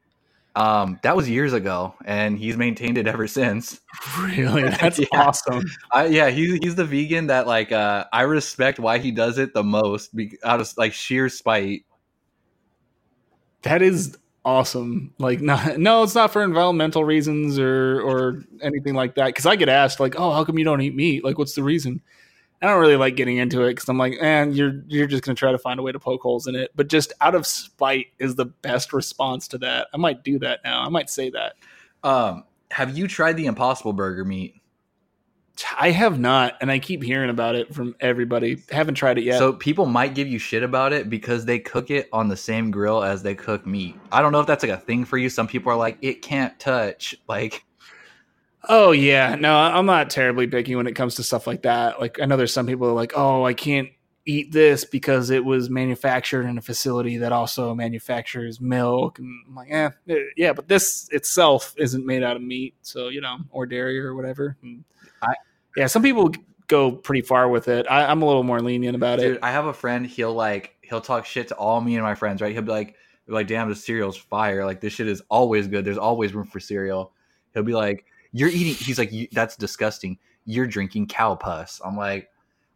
Um, that was years ago, and he's maintained it ever since. Really, that's Yeah. awesome. I, yeah, he's he's the vegan that like uh, I respect why he does it the most, be, out of like sheer spite. That is awesome. Like, not, no, it's not for environmental reasons or or anything like that. Because I get asked, like, "Oh, how come you don't eat meat? Like, what's the reason?" I don't really like getting into it because I'm like, "Man, you're you're just gonna try to find a way to poke holes in it." But just out of spite is the best response to that. I might do that now. I might say that. Um, have you tried the Impossible Burger meat? I have not, and I keep hearing about it from everybody. Haven't tried it yet. So people might give you shit about it because they cook it on the same grill as they cook meat. I don't know if that's like a thing for you. Some people are like, it can't touch. Like, Oh yeah, no, I'm not terribly picky when it comes to stuff like that. Like I know there's some people who are like, oh, I can't eat this because it was manufactured in a facility that also manufactures milk, and I'm like, eh, eh, yeah, but this itself isn't made out of meat, so you know, or dairy or whatever. And I- yeah, some people go pretty far with it. I, I'm a little more lenient about Dude, it. I have a friend. He'll like he'll talk shit to all me and my friends. Right? He'll be like, like, damn, the cereal's fire. Like this shit is always good. There's always room for cereal. He'll be like, you're eating. He's like, "You- that's disgusting. You're drinking cow pus. I'm like,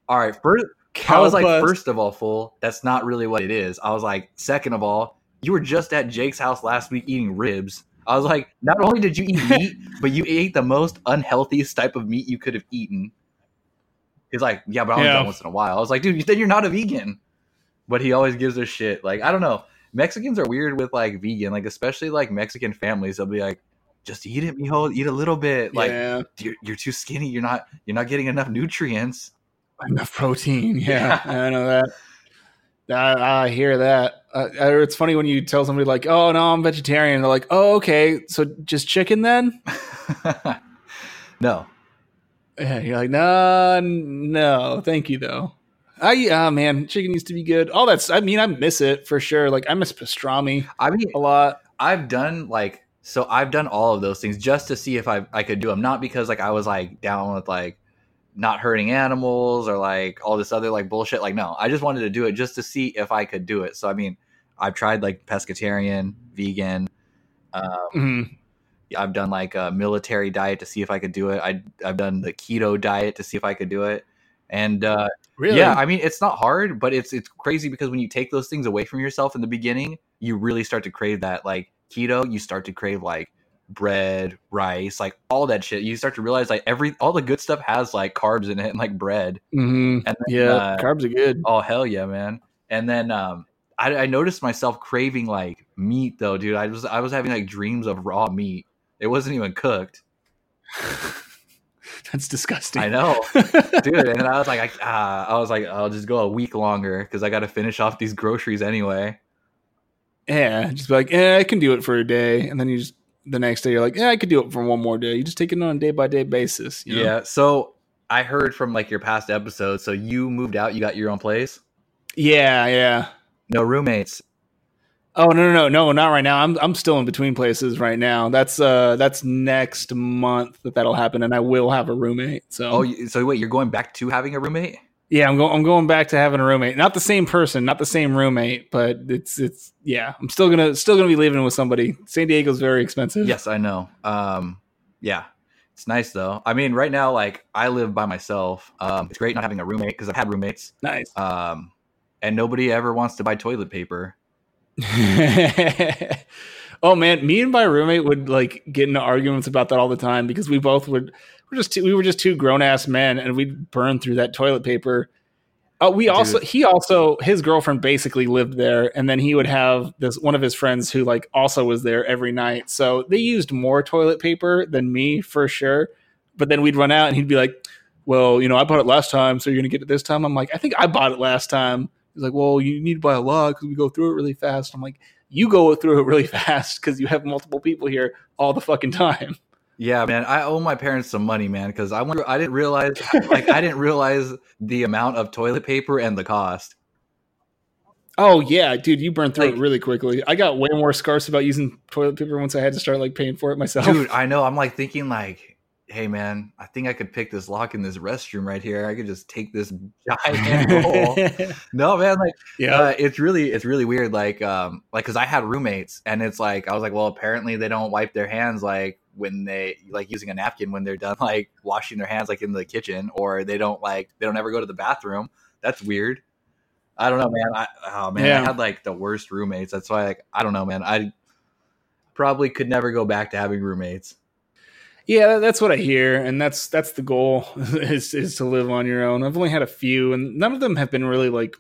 all right. First, I was like, pus. first of all, fool, that's not really what it is. I was like, second of all, you were just at Jake's house last week eating ribs. I was like, not only did you eat meat, but you ate the most unhealthiest type of meat you could have eaten. He's like, yeah, but I'll Yeah. yeah. once in a while. I was like, dude, then you're not a vegan. But he always gives us shit. Like, I don't know. Mexicans are weird with like vegan, like especially like Mexican families. They'll be like, just eat it, mijo, eat a little bit. Like, yeah, you're, you're too skinny. You're not you're not getting enough nutrients. enough protein. Yeah, I know that. I, I hear that. Uh, uh, it's funny when you tell somebody like, "Oh no, I'm vegetarian." They're like, "Oh, okay, so just chicken then?" no. Yeah, you're like, "No, no, thank you though." I oh man, chicken used to be good. All that's. I mean, I miss it for sure. Like I miss pastrami I mean, a lot. I've done like so I've done all of those things just to see if I I could do them. Not because like I was like down with like not hurting animals or like all this other like bullshit. Like no, I just wanted to do it just to see if I could do it. So I mean, I've tried like pescatarian, vegan. Um, Mhm. I've done like a military diet to see if I could do it. I I've done the keto diet to see if I could do it. And uh, Really? yeah, I mean it's not hard, but it's it's crazy because when you take those things away from yourself in the beginning, you really start to crave that. Like keto, you start to crave like bread, rice, like all that shit. You start to realize like every all the good stuff has like carbs in it and like bread. hmm And then, Yeah, uh, carbs are good. oh hell yeah, man. And then um I, I noticed myself craving like meat though, dude. I was I was having like dreams of raw meat. It wasn't even cooked. That's disgusting. I know, dude. And I was like, I, uh, I was like, I'll just go a week longer because I got to finish off these groceries anyway. Yeah, just be like, yeah, I can do it for a day, and then you just the next day you're like, yeah, I could do it for one more day. You just take it on a day by day basis. You know? Yeah. So I heard from like your past episodes. So you moved out. You got your own place. yeah, yeah. No roommates. Oh no, no, no, no, not right now. I'm I'm still in between places right now. That's uh that's next month that that'll happen, and I will have a roommate. So Oh, so wait, you're going back to having a roommate? Yeah, I'm going I'm going back to having a roommate. Not the same person, not the same roommate, but it's it's yeah. I'm still gonna still gonna be living with somebody. San Diego's very expensive. Yes, I know. Um, yeah, it's nice though. I mean, right now, like I live by myself. Um, it's great not having a roommate because I've had roommates. nice. Um, and nobody ever wants to buy toilet paper. oh man, me and my roommate would like get into arguments about that all the time because we both would we're just two, we were just two grown ass men and we'd burn through that toilet paper. Uh, we also he also his girlfriend basically lived there and then he would have this one of his friends who like also was there every night. So they used more toilet paper than me for sure. But then we'd run out and he'd be like, "Well, you know, I bought it last time, so you're going to get it this time." I'm like, "I think I bought it last time." He's like, "Well, you need to buy a lot because we go through it really fast." I'm like, "You go through it really fast because you have multiple people here all the fucking time." Yeah, man, I owe my parents some money, man, because I wonder, I didn't realize, like, I didn't realize the amount of toilet paper and the cost. Oh yeah, dude, you burned through Like- it really quickly. I got way more scarce about using toilet paper once I had to start like paying for it myself. Dude, I know. I'm like thinking, like, hey, man, I think I could pick this lock in this restroom right here. I could just take this giant bowl. No, man, like. yeah, Uh, it's really it's really weird like um like because i had roommates and it's like i was like well apparently they don't wipe their hands like when they like using a napkin when they're done like washing their hands like in the kitchen or they don't like they don't ever go to the bathroom that's weird i don't know man i oh man Yeah. i had like the worst roommates that's why like i don't know man i probably could never go back to having roommates Yeah, that's what I hear, and that's that's the goal is is to live on your own. I've only had a few, and none of them have been really like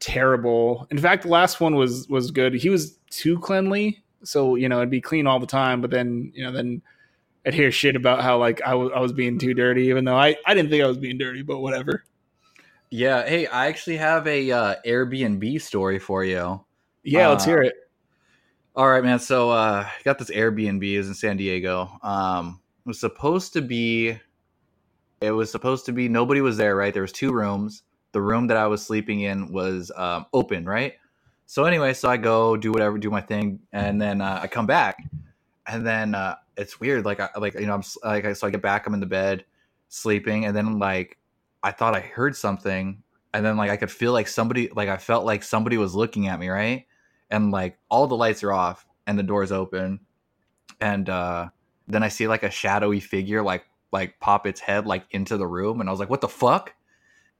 terrible. In fact, the last one was was good. He was too cleanly, so you know it'd be clean all the time. But then you know then I'd hear shit about how like I was I was being too dirty, even though I I didn't think I was being dirty, but whatever. yeah hey i actually have a uh, airbnb story for you Yeah, let's Uh, hear it. All right, man. So uh I got this Airbnb is in San Diego. Um it was supposed to be it was supposed to be nobody was there, right? There was two rooms. The room that I was sleeping in was um open, right? So anyway, so I go do whatever, do my thing, and then uh, I come back, and then uh, it's weird. Like, I, like you know, I'm like, so I get back, I'm in the bed, sleeping, and then like I thought I heard something, and then like I could feel like somebody, like I felt like somebody was looking at me, right? And like all the lights are off, and the door's open, and uh, then I see like a shadowy figure, like like pop its head like into the room, and I was like, what the fuck?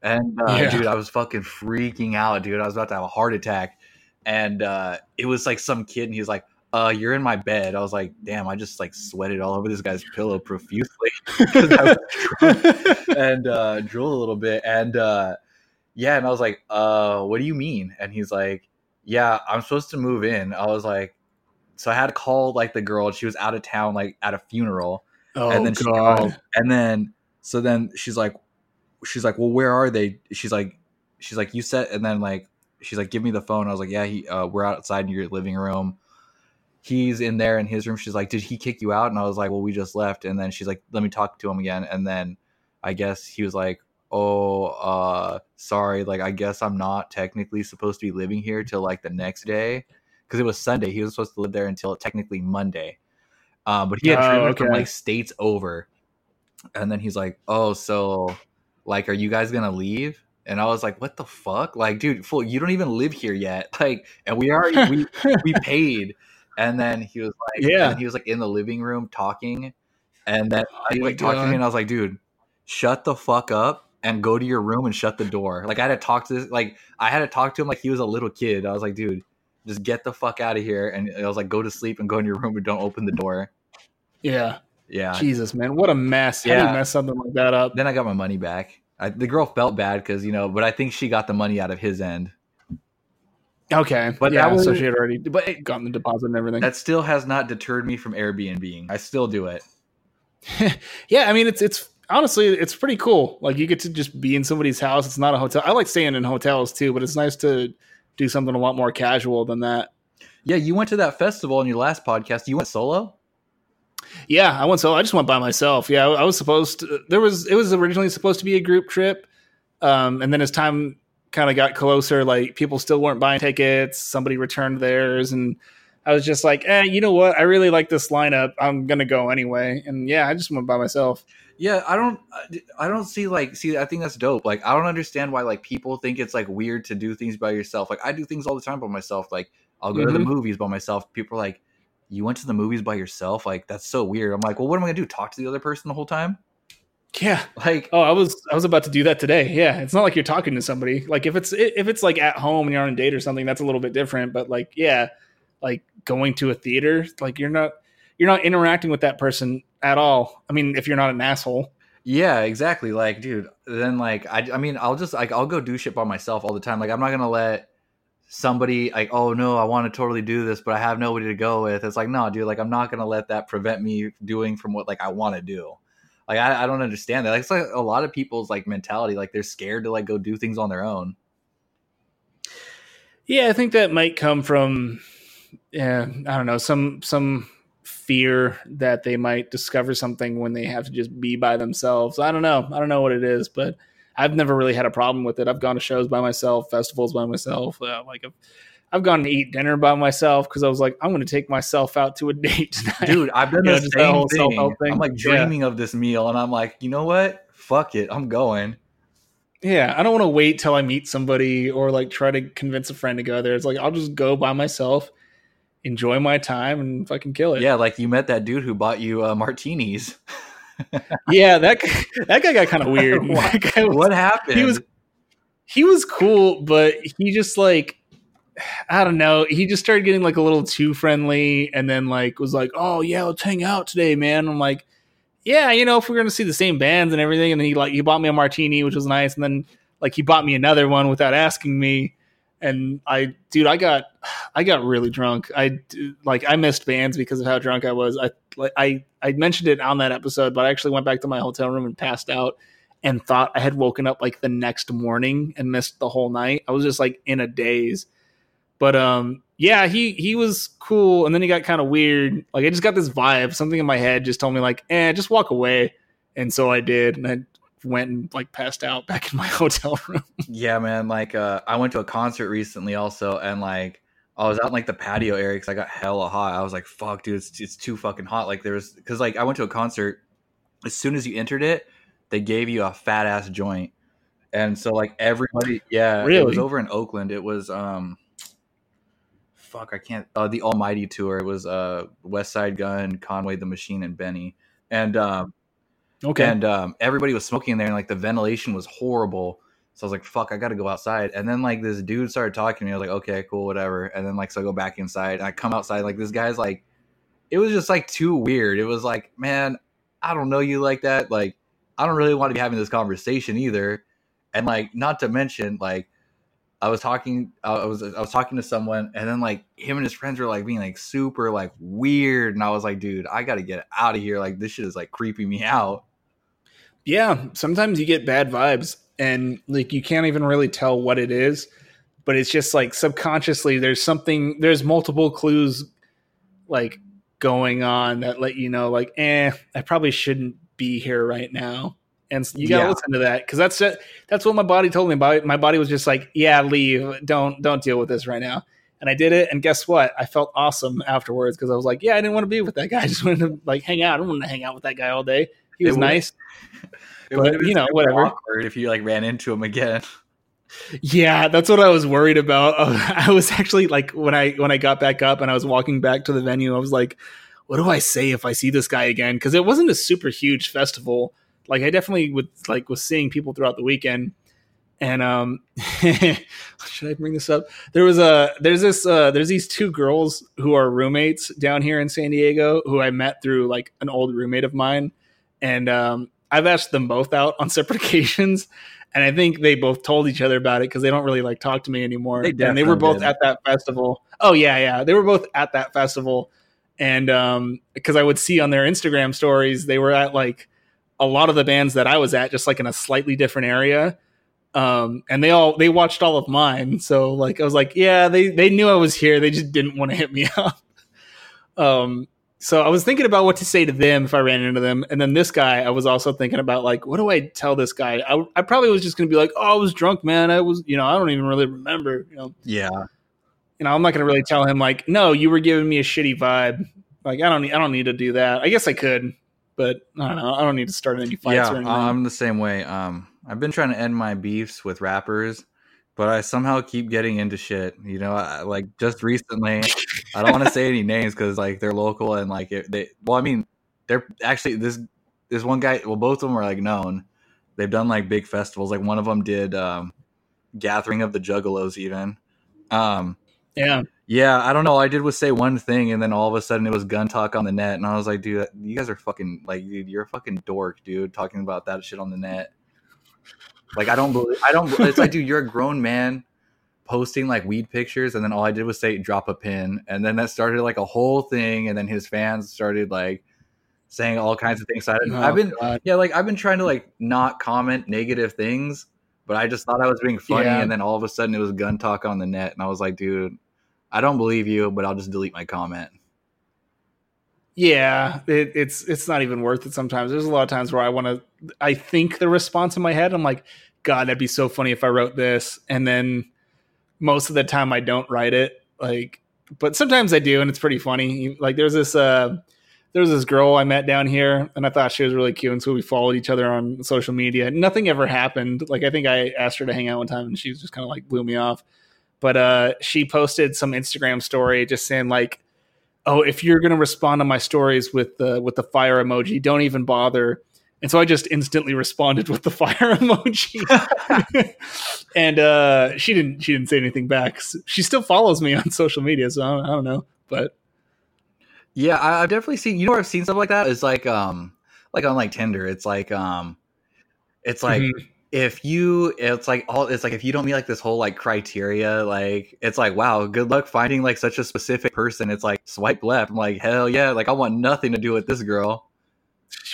And uh, Yeah. dude, I was fucking freaking out, dude. I was about to have a heart attack and uh, it was like some kid, and he was like, "Uh, you're in my bed." I was like, "Damn!" I just like sweated all over this guy's pillow profusely because I was drunk and uh, drooled a little bit, and uh, yeah, and I was like, "Uh, what do you mean?" And he's like, "Yeah, I'm supposed to move in." I was like, so I had to call like the girl, and she was out of town, like at a funeral, oh and then she god. called, and then so then she's like she's like well where are they? She's like she's like you said and then like she's like give me the phone. I was like yeah he uh, we're outside in your living room. He's in there in his room. She's like did he kick you out? And i was like well we just left. And then she's like let me talk to him again. And then i guess he was like oh uh sorry like i guess i'm not technically supposed to be living here till like the next day because it was sunday he was supposed to live there until technically monday. Um but he had Oh, driven from like states over and then he's like oh so like are you guys gonna leave? And i was like what the fuck? Like dude fool you don't even live here yet like and we already we we paid. And then he was like Yeah. and he was like in the living room talking and then he Oh my like talked to me and i was like dude shut the fuck up and go to your room and shut the door. Like i had to talk to this like i had to talk to him like he was a little kid. I was like dude just get the fuck out of here. And i was like go to sleep and go in your room and don't open the door. Yeah. yeah. Jesus, man, what a mess! How do Yeah. you mess something like that up? then i got my money back. I, the girl felt bad because you know but i think she got the money out of his end. Okay, But yeah, that so she had already but it, gotten the deposit and everything. that still has not deterred me from airbnb i still do it. Yeah, I mean it's it's honestly it's pretty cool. Like you get to just be in somebody's house. It's not a hotel. I like staying in hotels too, but it's nice to do something a lot more casual than that. Yeah, you went to that festival in your last podcast. You went solo. Yeah, I went solo. I just went by myself. Yeah, I was supposed to. There was it was originally supposed to be a group trip, um, and then as time kind of got closer, like people still weren't buying tickets. Somebody returned theirs, and I was just like, eh, you know what? I really like this lineup. I'm gonna go anyway. And yeah, I just went by myself. Yeah, I don't, I don't see like, see, I think that's dope. Like, I don't understand why like people think it's like weird to do things by yourself. Like, I do things all the time by myself. Like, I'll go mm-hmm. to the mm-hmm. movies by myself. People are like, you went to the movies by yourself? Like, that's so weird. I'm like, well, what am I gonna do? Talk to the other person the whole time? Yeah. Like, oh, I was, I was about to do that today. Yeah, it's not like you're talking to somebody. Like, if it's, if it's like at home and you're on a date or something, that's a little bit different. But like, yeah like going to a theater like you're not you're not interacting with that person at all. I mean if you're not an asshole. Yeah exactly. Like dude then like i, I mean i'll just like i'll go do shit by myself all the time. Like i'm not gonna let somebody like oh no i want to totally do this but i have nobody to go with. It's like no dude like i'm not gonna let that prevent me doing from what like i want to do. Like I, I don't understand that. Like, it's like a lot of people's like mentality like they're scared to like go do things on their own. Yeah i think that might come from yeah, I don't know, some some fear that they might discover something when they have to just be by themselves. I don't know. I don't know what it is, but I've never really had a problem with it. I've gone to shows by myself, festivals by myself. Uh, like I've, I've gone to eat dinner by myself because I was like, I'm going to take myself out to a date tonight. Dude, I've done the same thing. thing. I'm like dreaming yeah. of this meal, and I'm like, you know what? Fuck it, I'm going. Yeah, I don't want to wait till I meet somebody or like try to convince a friend to go there. It's like I'll just go by myself enjoy my time and fucking kill it. Yeah, like you met that dude who bought you uh, martinis. yeah, that that guy got kind of weird. what, was, what happened? He was he was cool, but he just like I don't know. He just started getting like a little too friendly, and then like was like, "Oh yeah, let's hang out today, man." I'm like, "Yeah, you know, if we're gonna see the same bands and everything." And then he like he bought me a martini, which was nice, and then like he bought me another one without asking me and I, dude, I got, I got really drunk. I like, I missed bands because of how drunk I was. I, like, I, I mentioned it on that episode, but I actually went back to my hotel room and passed out, and thought I had woken up like the next morning and missed the whole night. I was just like in a daze. But um, yeah, he he was cool, and then he got kind of weird. Like I just got this vibe. Something in my head just told me like, eh, just walk away. And so I did, and I went and like passed out back in my hotel room. yeah, man. Like uh, I went to a concert recently also, and like I was out in like the patio area because I got hella hot. I was like, "Fuck, dude, it's, it's too fucking hot." Like there's because like I went to a concert. As soon as you entered it, they gave you a fat ass joint, and so like everybody, yeah, really? it was over in Oakland. It was um, fuck, I can't. Uh, the Almighty tour. It was uh, Westside Gun, Conway the Machine, and Benny, and um Okay. And um, everybody was smoking in there, and like the ventilation was horrible. So I was like, "Fuck, I got to go outside." And then like this dude started talking to me. I was like, "Okay, cool, whatever." And then like so I go back inside. And I come outside. Like this guy's like, it was just like too weird. It was like, man, I don't know you like that. Like, I don't really want to be having this conversation either. And like, not to mention, like, I was talking, I was I was talking to someone, and then like him and his friends were like being like super like weird, and I was like, dude, I got to get out of here. Like this shit is like creeping me out. Yeah, sometimes you get bad vibes and like you can't even really tell what it is, but it's just like subconsciously there's something there's multiple clues like going on that let you know like eh I probably shouldn't be here right now. And you got to yeah. listen to that cuz that's that's what my body told me about. My body was just like, "Yeah, leave. Don't don't deal with this right now." And I did it, and guess what? I felt awesome afterwards because I was like, "Yeah, I didn't want to be with that guy. I just wanted to like hang out. I don't want to hang out with that guy all day." He was it nice. it would you know whatever. Awkward if you like ran into him again. Yeah, that's what I was worried about. I was actually like when I when I got back up and I was walking back to the venue, I was like, "What do I say if I see this guy again?" Because it wasn't a super huge festival. Like I definitely would like was seeing people throughout the weekend, and um, should I bring this up? There was a there's this uh, there's these two girls who are roommates down here in San Diego who I met through like an old roommate of mine, and um, I've asked them both out on separate occasions, and I think they both told each other about it because they don't really like talk to me anymore. They and they were both did. at that festival. Oh yeah, yeah, they were both at that festival, and um because I would see on their Instagram stories they were at like a lot of the bands that I was at, just like in a slightly different area. Um, and they all they watched all of mine, so like I was like, yeah, they they knew I was here, they just didn't want to hit me up. um, so I was thinking about what to say to them if I ran into them, and then this guy, I was also thinking about like, what do I tell this guy? I, I probably was just gonna be like, oh, I was drunk, man. I was, you know, I don't even really remember, you know. Yeah. You know, I'm not gonna really tell him like, no, you were giving me a shitty vibe. Like, I don't, need, I don't need to do that. I guess I could, but I don't know. I don't need to start any fights yeah, or anything. I'm the same way. Um, I've been trying to end my beefs with rappers, but I somehow keep getting into shit. You know, I, like just recently, I don't want to say any names because like they're local and like it, they. Well, I mean, they're actually this this one guy. Well, both of them are like known. They've done like big festivals. Like one of them did um, Gathering of the Juggalos, even. Um, yeah. Yeah, I don't know. I did was say one thing, and then all of a sudden it was gun talk on the net, and I was like, dude, you guys are fucking like, dude, you're a fucking dork, dude, talking about that shit on the net. Like, I don't believe, I don't. It's like, dude, you're a grown man posting like weed pictures, and then all I did was say drop a pin, and then that started like a whole thing, and then his fans started like saying all kinds of things. So I, Oh, I've been, God. yeah, like I've been trying to like not comment negative things, but I just thought I was being funny, Yeah. and then all of a sudden it was gun talk on the net, and I was like, dude, I don't believe you, but I'll just delete my comment. Yeah, it, it's it's not even worth it. Sometimes there's a lot of times where I want to. I think the response in my head. I'm like, God, that'd be so funny if I wrote this, and then most of the time I don't write it. Like, but sometimes I do, and it's pretty funny. Like, there's this uh, there's this girl I met down here, and I thought she was really cute, and so we followed each other on social media. Nothing ever happened. Like, I think I asked her to hang out one time, and she just kind of like blew me off. But uh, she posted some Instagram story just saying like oh, if you're to respond to my stories with the with the fire emoji, don't even bother. And so I just instantly responded with the fire emoji. and uh, she didn't she didn't say anything back. She still follows me on social media, so I don't, I don't know. But Yeah, I, I've definitely seen. You know, where I've seen stuff like that. It's like, um, like on like Tinder. It's like, um, it's like Mhm. if you, it's like all, it's like if you don't meet like this whole like criteria, like it's like, wow, good luck finding like such a specific person. It's like swipe left. I'm like, hell yeah, like I want nothing to do with this girl.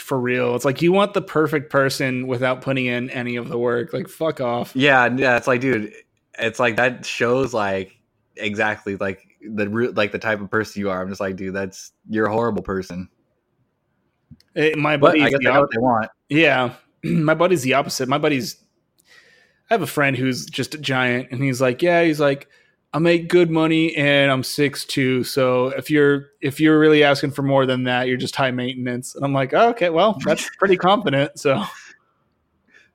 For real, it's like you want the perfect person without putting in any of the work. Like fuck off. Yeah, yeah. It's like, dude, it's like that shows like exactly like the root, like the type of person you are. I'm just like, dude, that's you're a horrible person. Eh, my But buddy's I guess the op- what they want. Yeah, my buddy's the opposite. My buddy's. I have a friend who's just a giant, and he's like, yeah, he's like, I make good money, and I'm six two. So if you're if you're really asking for more than that, you're just high maintenance. And I'm like, oh, okay, well, that's pretty confident. So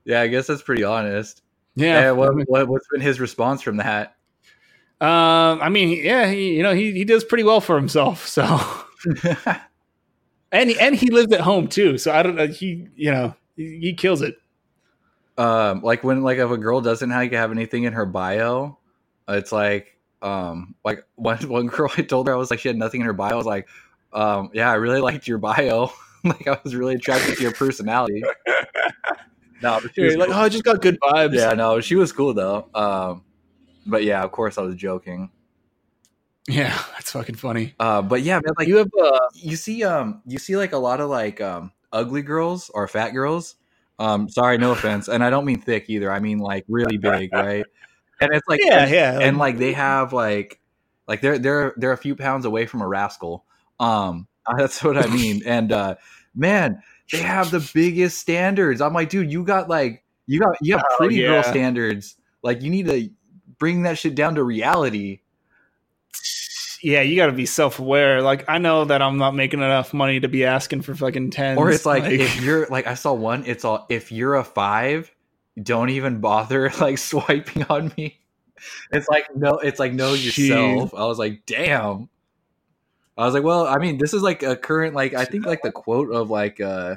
Yeah, I guess that's pretty honest. yeah, Yeah, what, what what's been his response from that? um, I mean, yeah, he you know he he does pretty well for himself. So and he, and he lives at home too. So I don't know. He you know he, he kills it. um, like when like if a girl doesn't like have anything in her bio, it's like um like one one girl I told her I was like she had nothing in her bio. I was like, um, yeah, I really liked your bio. like I was really attracted to your personality. No, but she was like, cool. oh, I just got good vibes. yeah, no, she was cool though. Um, but yeah, of course I was joking. yeah, that's fucking funny. Uh, but yeah, man, like you have uh, you see um you see like a lot of like um ugly girls or fat girls um sorry no offense and i don't mean thick either i mean like really big right and it's like yeah, and, yeah, and like they have like like they're they're they're a few pounds away from a rascal. Um that's what i mean. And uh man they have the biggest standards. I'm like dude you got like you got you have Oh, pretty girl standards. Like you need to bring that shit down to reality. Yeah, you got to be self aware. Like, I know that I'm not making enough money to be asking for fucking tens. Or it's like, if you're like I saw one, it's all if you're a five, don't even bother like swiping on me. It's like no, it's like know yourself. I was like, damn. I was like, well, I mean, this is like a current like I think like the quote of like uh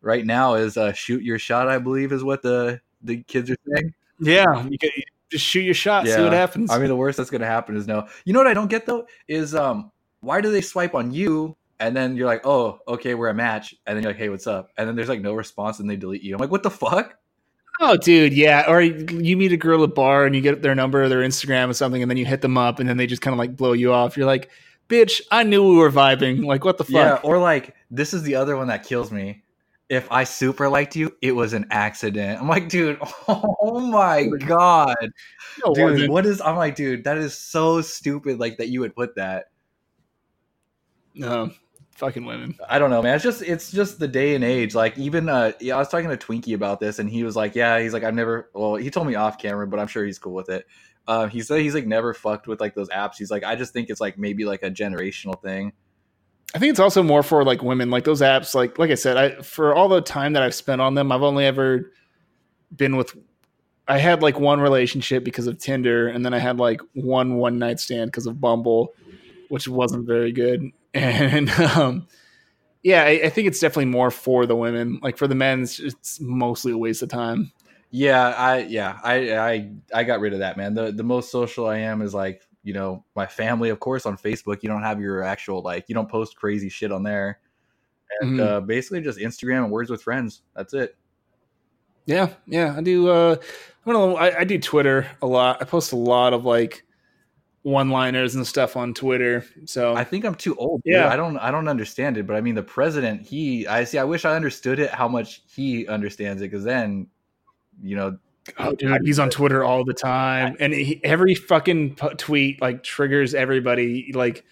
right now is uh shoot your shot, I believe is what the the kids are saying. yeah, you can just shoot your shot, see what happens. I mean, the worst that's gonna happen is no. You know what I don't get though is um why do they swipe on you and then you're like, oh, okay, we're a match, and then you're like, hey, what's up? And then there's like no response and they delete you. I'm like, what the fuck? Oh, dude, yeah. Or you meet a girl at a bar and you get their number or their Instagram or something, and then you hit them up, and then they just kind of like blow you off. You're like, bitch, I knew we were vibing. Like, what the fuck? Yeah, or like this is the other one that kills me. If I super liked you, it was an accident. I'm like, dude, oh my god, No, dude, what is? I'm like, dude, that is so stupid. Like that you would put that. No, fucking women. I don't know, man. It's just it's just the day and age. Like even uh yeah, I was talking to Twinkie about this and he was like, Yeah, he's like, I've never well, he told me off camera, but I'm sure he's cool with it. Uh, he said he's like never fucked with like those apps. He's like, I just think it's like maybe like a generational thing. I think it's also more for like women, like those apps. Like, like I said, I for all the time that I've spent on them, I've only ever been with. I had like one relationship because of Tinder, and then I had like one one night stand because of Bumble, which wasn't very good. And um, yeah, I, I think it's definitely more for the women. Like for the men, it's, it's mostly a waste of time. Yeah, I yeah, I I I got rid of that, man. The the most social I am is like, you know, my family, of course, on Facebook. You don't have your actual like you don't post crazy shit on there. And Mhm. uh basically just Instagram and words with friends. That's it. Yeah, yeah, I do. Uh, I don't know. I, I do Twitter a lot. I post a lot of like one-liners and stuff on Twitter. So I think I'm too old. dude. Yeah. I don't I don't understand it, but I mean the president, he I see I wish I understood it how much he understands it cuz then you know Oh, dude, he's on Twitter all the time, and he, every fucking tweet like triggers everybody. Like,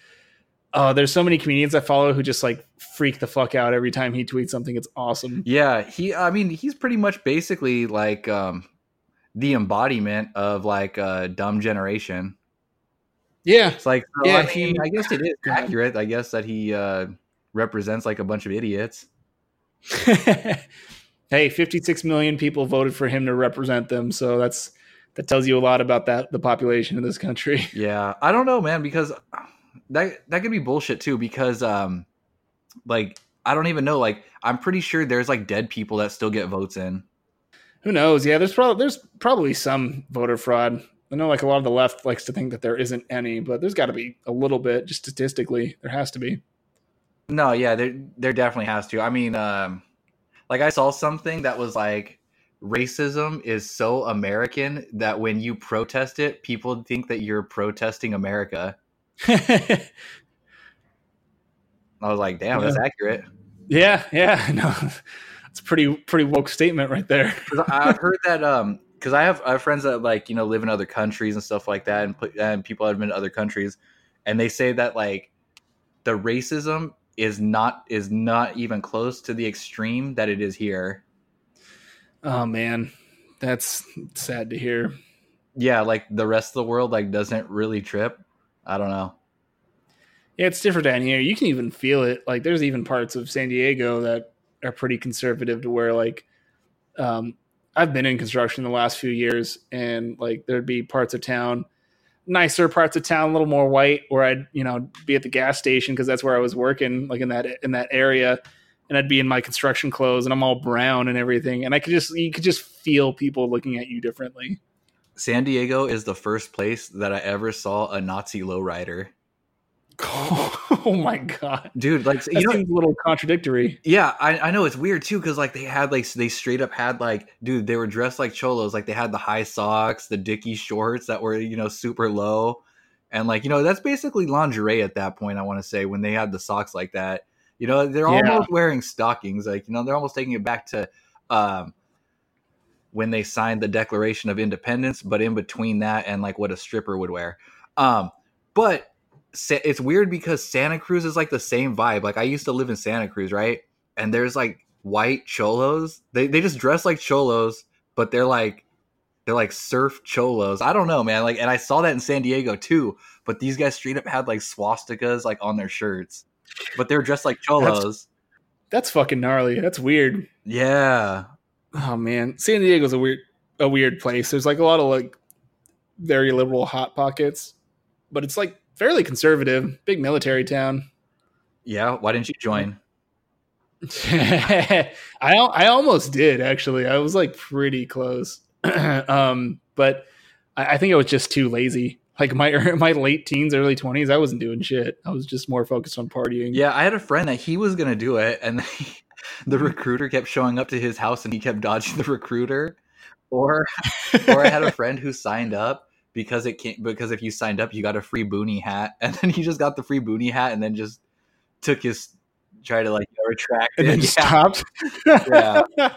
uh, there's so many comedians I follow who just like freak the fuck out every time he tweets something. It's awesome. yeah, he I mean he's pretty much basically like um the embodiment of like a dumb generation. Yeah, It's like so, Yeah, I mean he- I guess it is accurate. I guess that he uh represents like a bunch of idiots. hey, 56 million people voted for him to represent them, so that's that tells you a lot about that the population of this country. Yeah, I don't know, man, because that that could be bullshit too. Because um, like I don't even know. Like I'm pretty sure there's like dead people that still get votes in. Who knows? Yeah, there's probably there's probably some voter fraud. I know like a lot of the left likes to think that there isn't any, but there's got to be a little bit just statistically. There has to be. No, yeah, there there definitely has to. I mean, um, like I saw something that was like racism is so American that when you protest it, people think that you're protesting America. I was like, damn, that's accurate. yeah, yeah, no, it's a pretty pretty woke statement right there. I- I've heard that um because I have I have friends that like you know live in other countries and stuff like that, and put and people that have been to other countries, and they say that like the racism is not is not even close to the extreme that it is here. Oh man, that's sad to hear. Yeah, like the rest of the world like doesn't really trip. I don't know. Yeah, it's different down here. You can even feel it. Like there's even parts of San Diego that are pretty conservative to where like um I've been in construction the last few years and like there'd be parts of town nicer parts of town a little more white where I'd, you know, be at the gas station because that's where I was working like in that in that area and I'd be in my construction clothes and I'm all brown and everything and I could just you could just feel people looking at you differently. San Diego is the first place that I ever saw a Nazi lowrider. oh my god. Dude, like That you know, seems a little contradictory. Yeah, I, I know it's weird too because like they had like they straight up had like dude they were dressed like cholos like they had the high socks the dicky shorts that were you know super low and like you know that's basically lingerie at that point I want to say when they had the socks like that you know they're Yeah. almost wearing stockings like you know they're almost taking it back to um when they signed the Declaration of Independence but in between that and like what a stripper would wear um but it's weird because Santa Cruz is like the same vibe. Like I used to live in Santa Cruz, right? And there's like white cholos. They they just dress like cholos, but they're like they're like surf cholos. I don't know, man. Like and I saw that in San Diego too. But these guys straight up had like swastikas like on their shirts. But they're dressed like cholos. That's fucking gnarly. That's weird. yeah. Oh man, San Diego's a weird a weird place. There's like a lot of like very liberal hot pockets, but it's like fairly conservative, big military town. Yeah. Why didn't you join? I I almost did actually. I was like pretty close, um, but I, I think I was just too lazy. Like my my late teens, early twenties, I wasn't doing shit. I was just more focused on partying. Yeah, I had a friend that he was gonna do it, and the recruiter kept showing up to his house, and he kept dodging the recruiter. Or, or I had a friend who signed up because it can't because if you signed up, you got a free boonie hat, and then he just got the free boonie hat, and then just took his try to like retract and then Yeah. stopped. Yeah.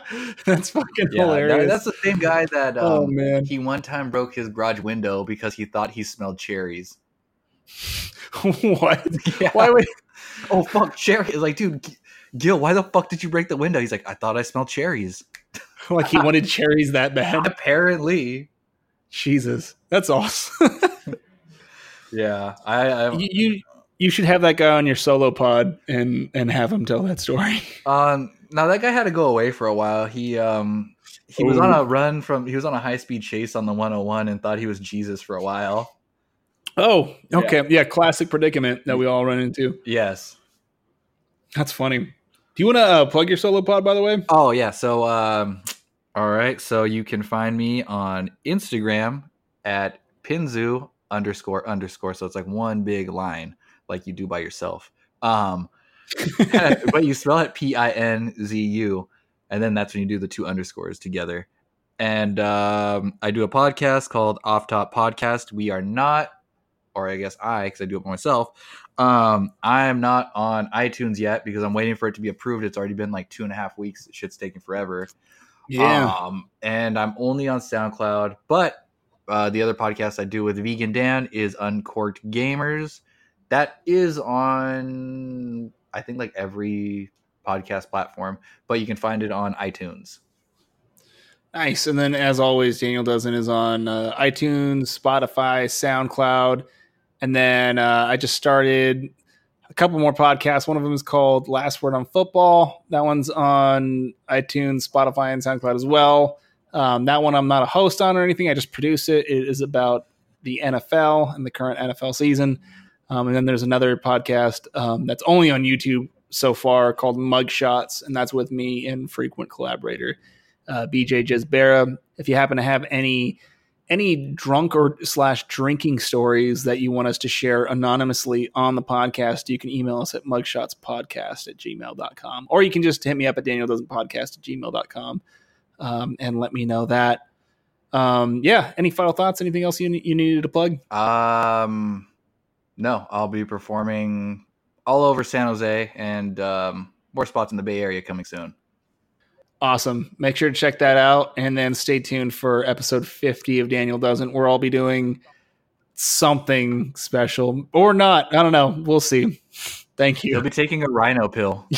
that's fucking Yeah, that- hilarious. that's the same guy that um, oh man, he one time broke his garage window because he thought he smelled cherries. what? Yeah. Why would? Oh fuck, cherries! Like, dude, Gil, why the fuck did you break the window? He's like, I thought I smelled cherries. Like he wanted cherries that bad? Apparently, Jesus, that's awesome. yeah. I, I you, you you should have that guy on your solo pod and and have him tell that story. um now that guy had to go away for a while. He um he was on a run from he was on a high speed chase on the 101 and thought he was Jesus for a while. Oh, okay, yeah, classic predicament that we all run into. Yes. That's funny. Do you want to uh, plug your solo pod, by the way? Oh yeah. So um all right. So you can find me on Instagram at pinzu underscore underscore. So it's like one big line like you do by yourself. Um but you spell it P I N Z U, and then that's when you do the two underscores together. And um, I do a podcast called Off Top Podcast. We are not, or I guess I, because I do it by myself. Um, I am not on iTunes yet because I'm waiting for it to be approved. It's already been like two and a half weeks. Shit's taking forever. Um, and I'm only on SoundCloud, but uh, the other podcast I do with Vegan Dan is Uncorked Gamers. That is on, I think, like every podcast platform, but you can find it on iTunes. Nice. And then, as always, Daniel Doesn't is on uh, iTunes, Spotify, SoundCloud. And then uh, I just started a couple more podcasts. One of them is called Last Word on Football. That one's on iTunes, Spotify, and SoundCloud as well. Um, that one I'm not a host on or anything. I just produce it. It is about the NFL and the current NFL season. Um, and then there's another podcast um, that's only on YouTube so far called Mugshots, and that's with me and frequent collaborator uh, BJ Jezbera. If you happen to have any any drunk or slash drinking stories that you want us to share anonymously on the podcast, you can email us at mugshotspodcast at gmail.com. Or you can just hit me up at Daniel Doesn't Podcast at gmail.com um, and let me know that. Um, yeah. Any final thoughts? Anything else you, you needed to plug? Um, no, I'll be performing all over San Jose and um, more spots in the Bay Area coming soon. Awesome. Make sure to check that out and then stay tuned for episode 50 of Daniel Doesn't, where I'll be doing something special or not. I don't know. We'll see. Thank You'll be taking a rhino pill.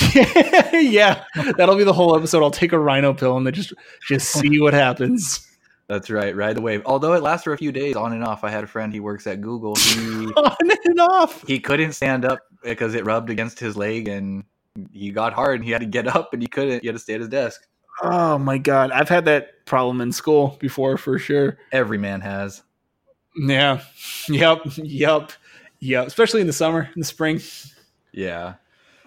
yeah, that'll be the whole episode. I'll take a rhino pill and then just just see what happens. That's right, ride the wave. Although it lasts for a few days, on and off. I had a friend. He works at Google. He On and off. he couldn't stand up because it rubbed against his leg, and he got hard. and He had to get up, and he couldn't. He had to stay at his desk. Oh my god, I've had that problem in school before for sure. Every man has. Yeah. Yep. Yep. Yep. Especially in the summer, in the spring. Yeah.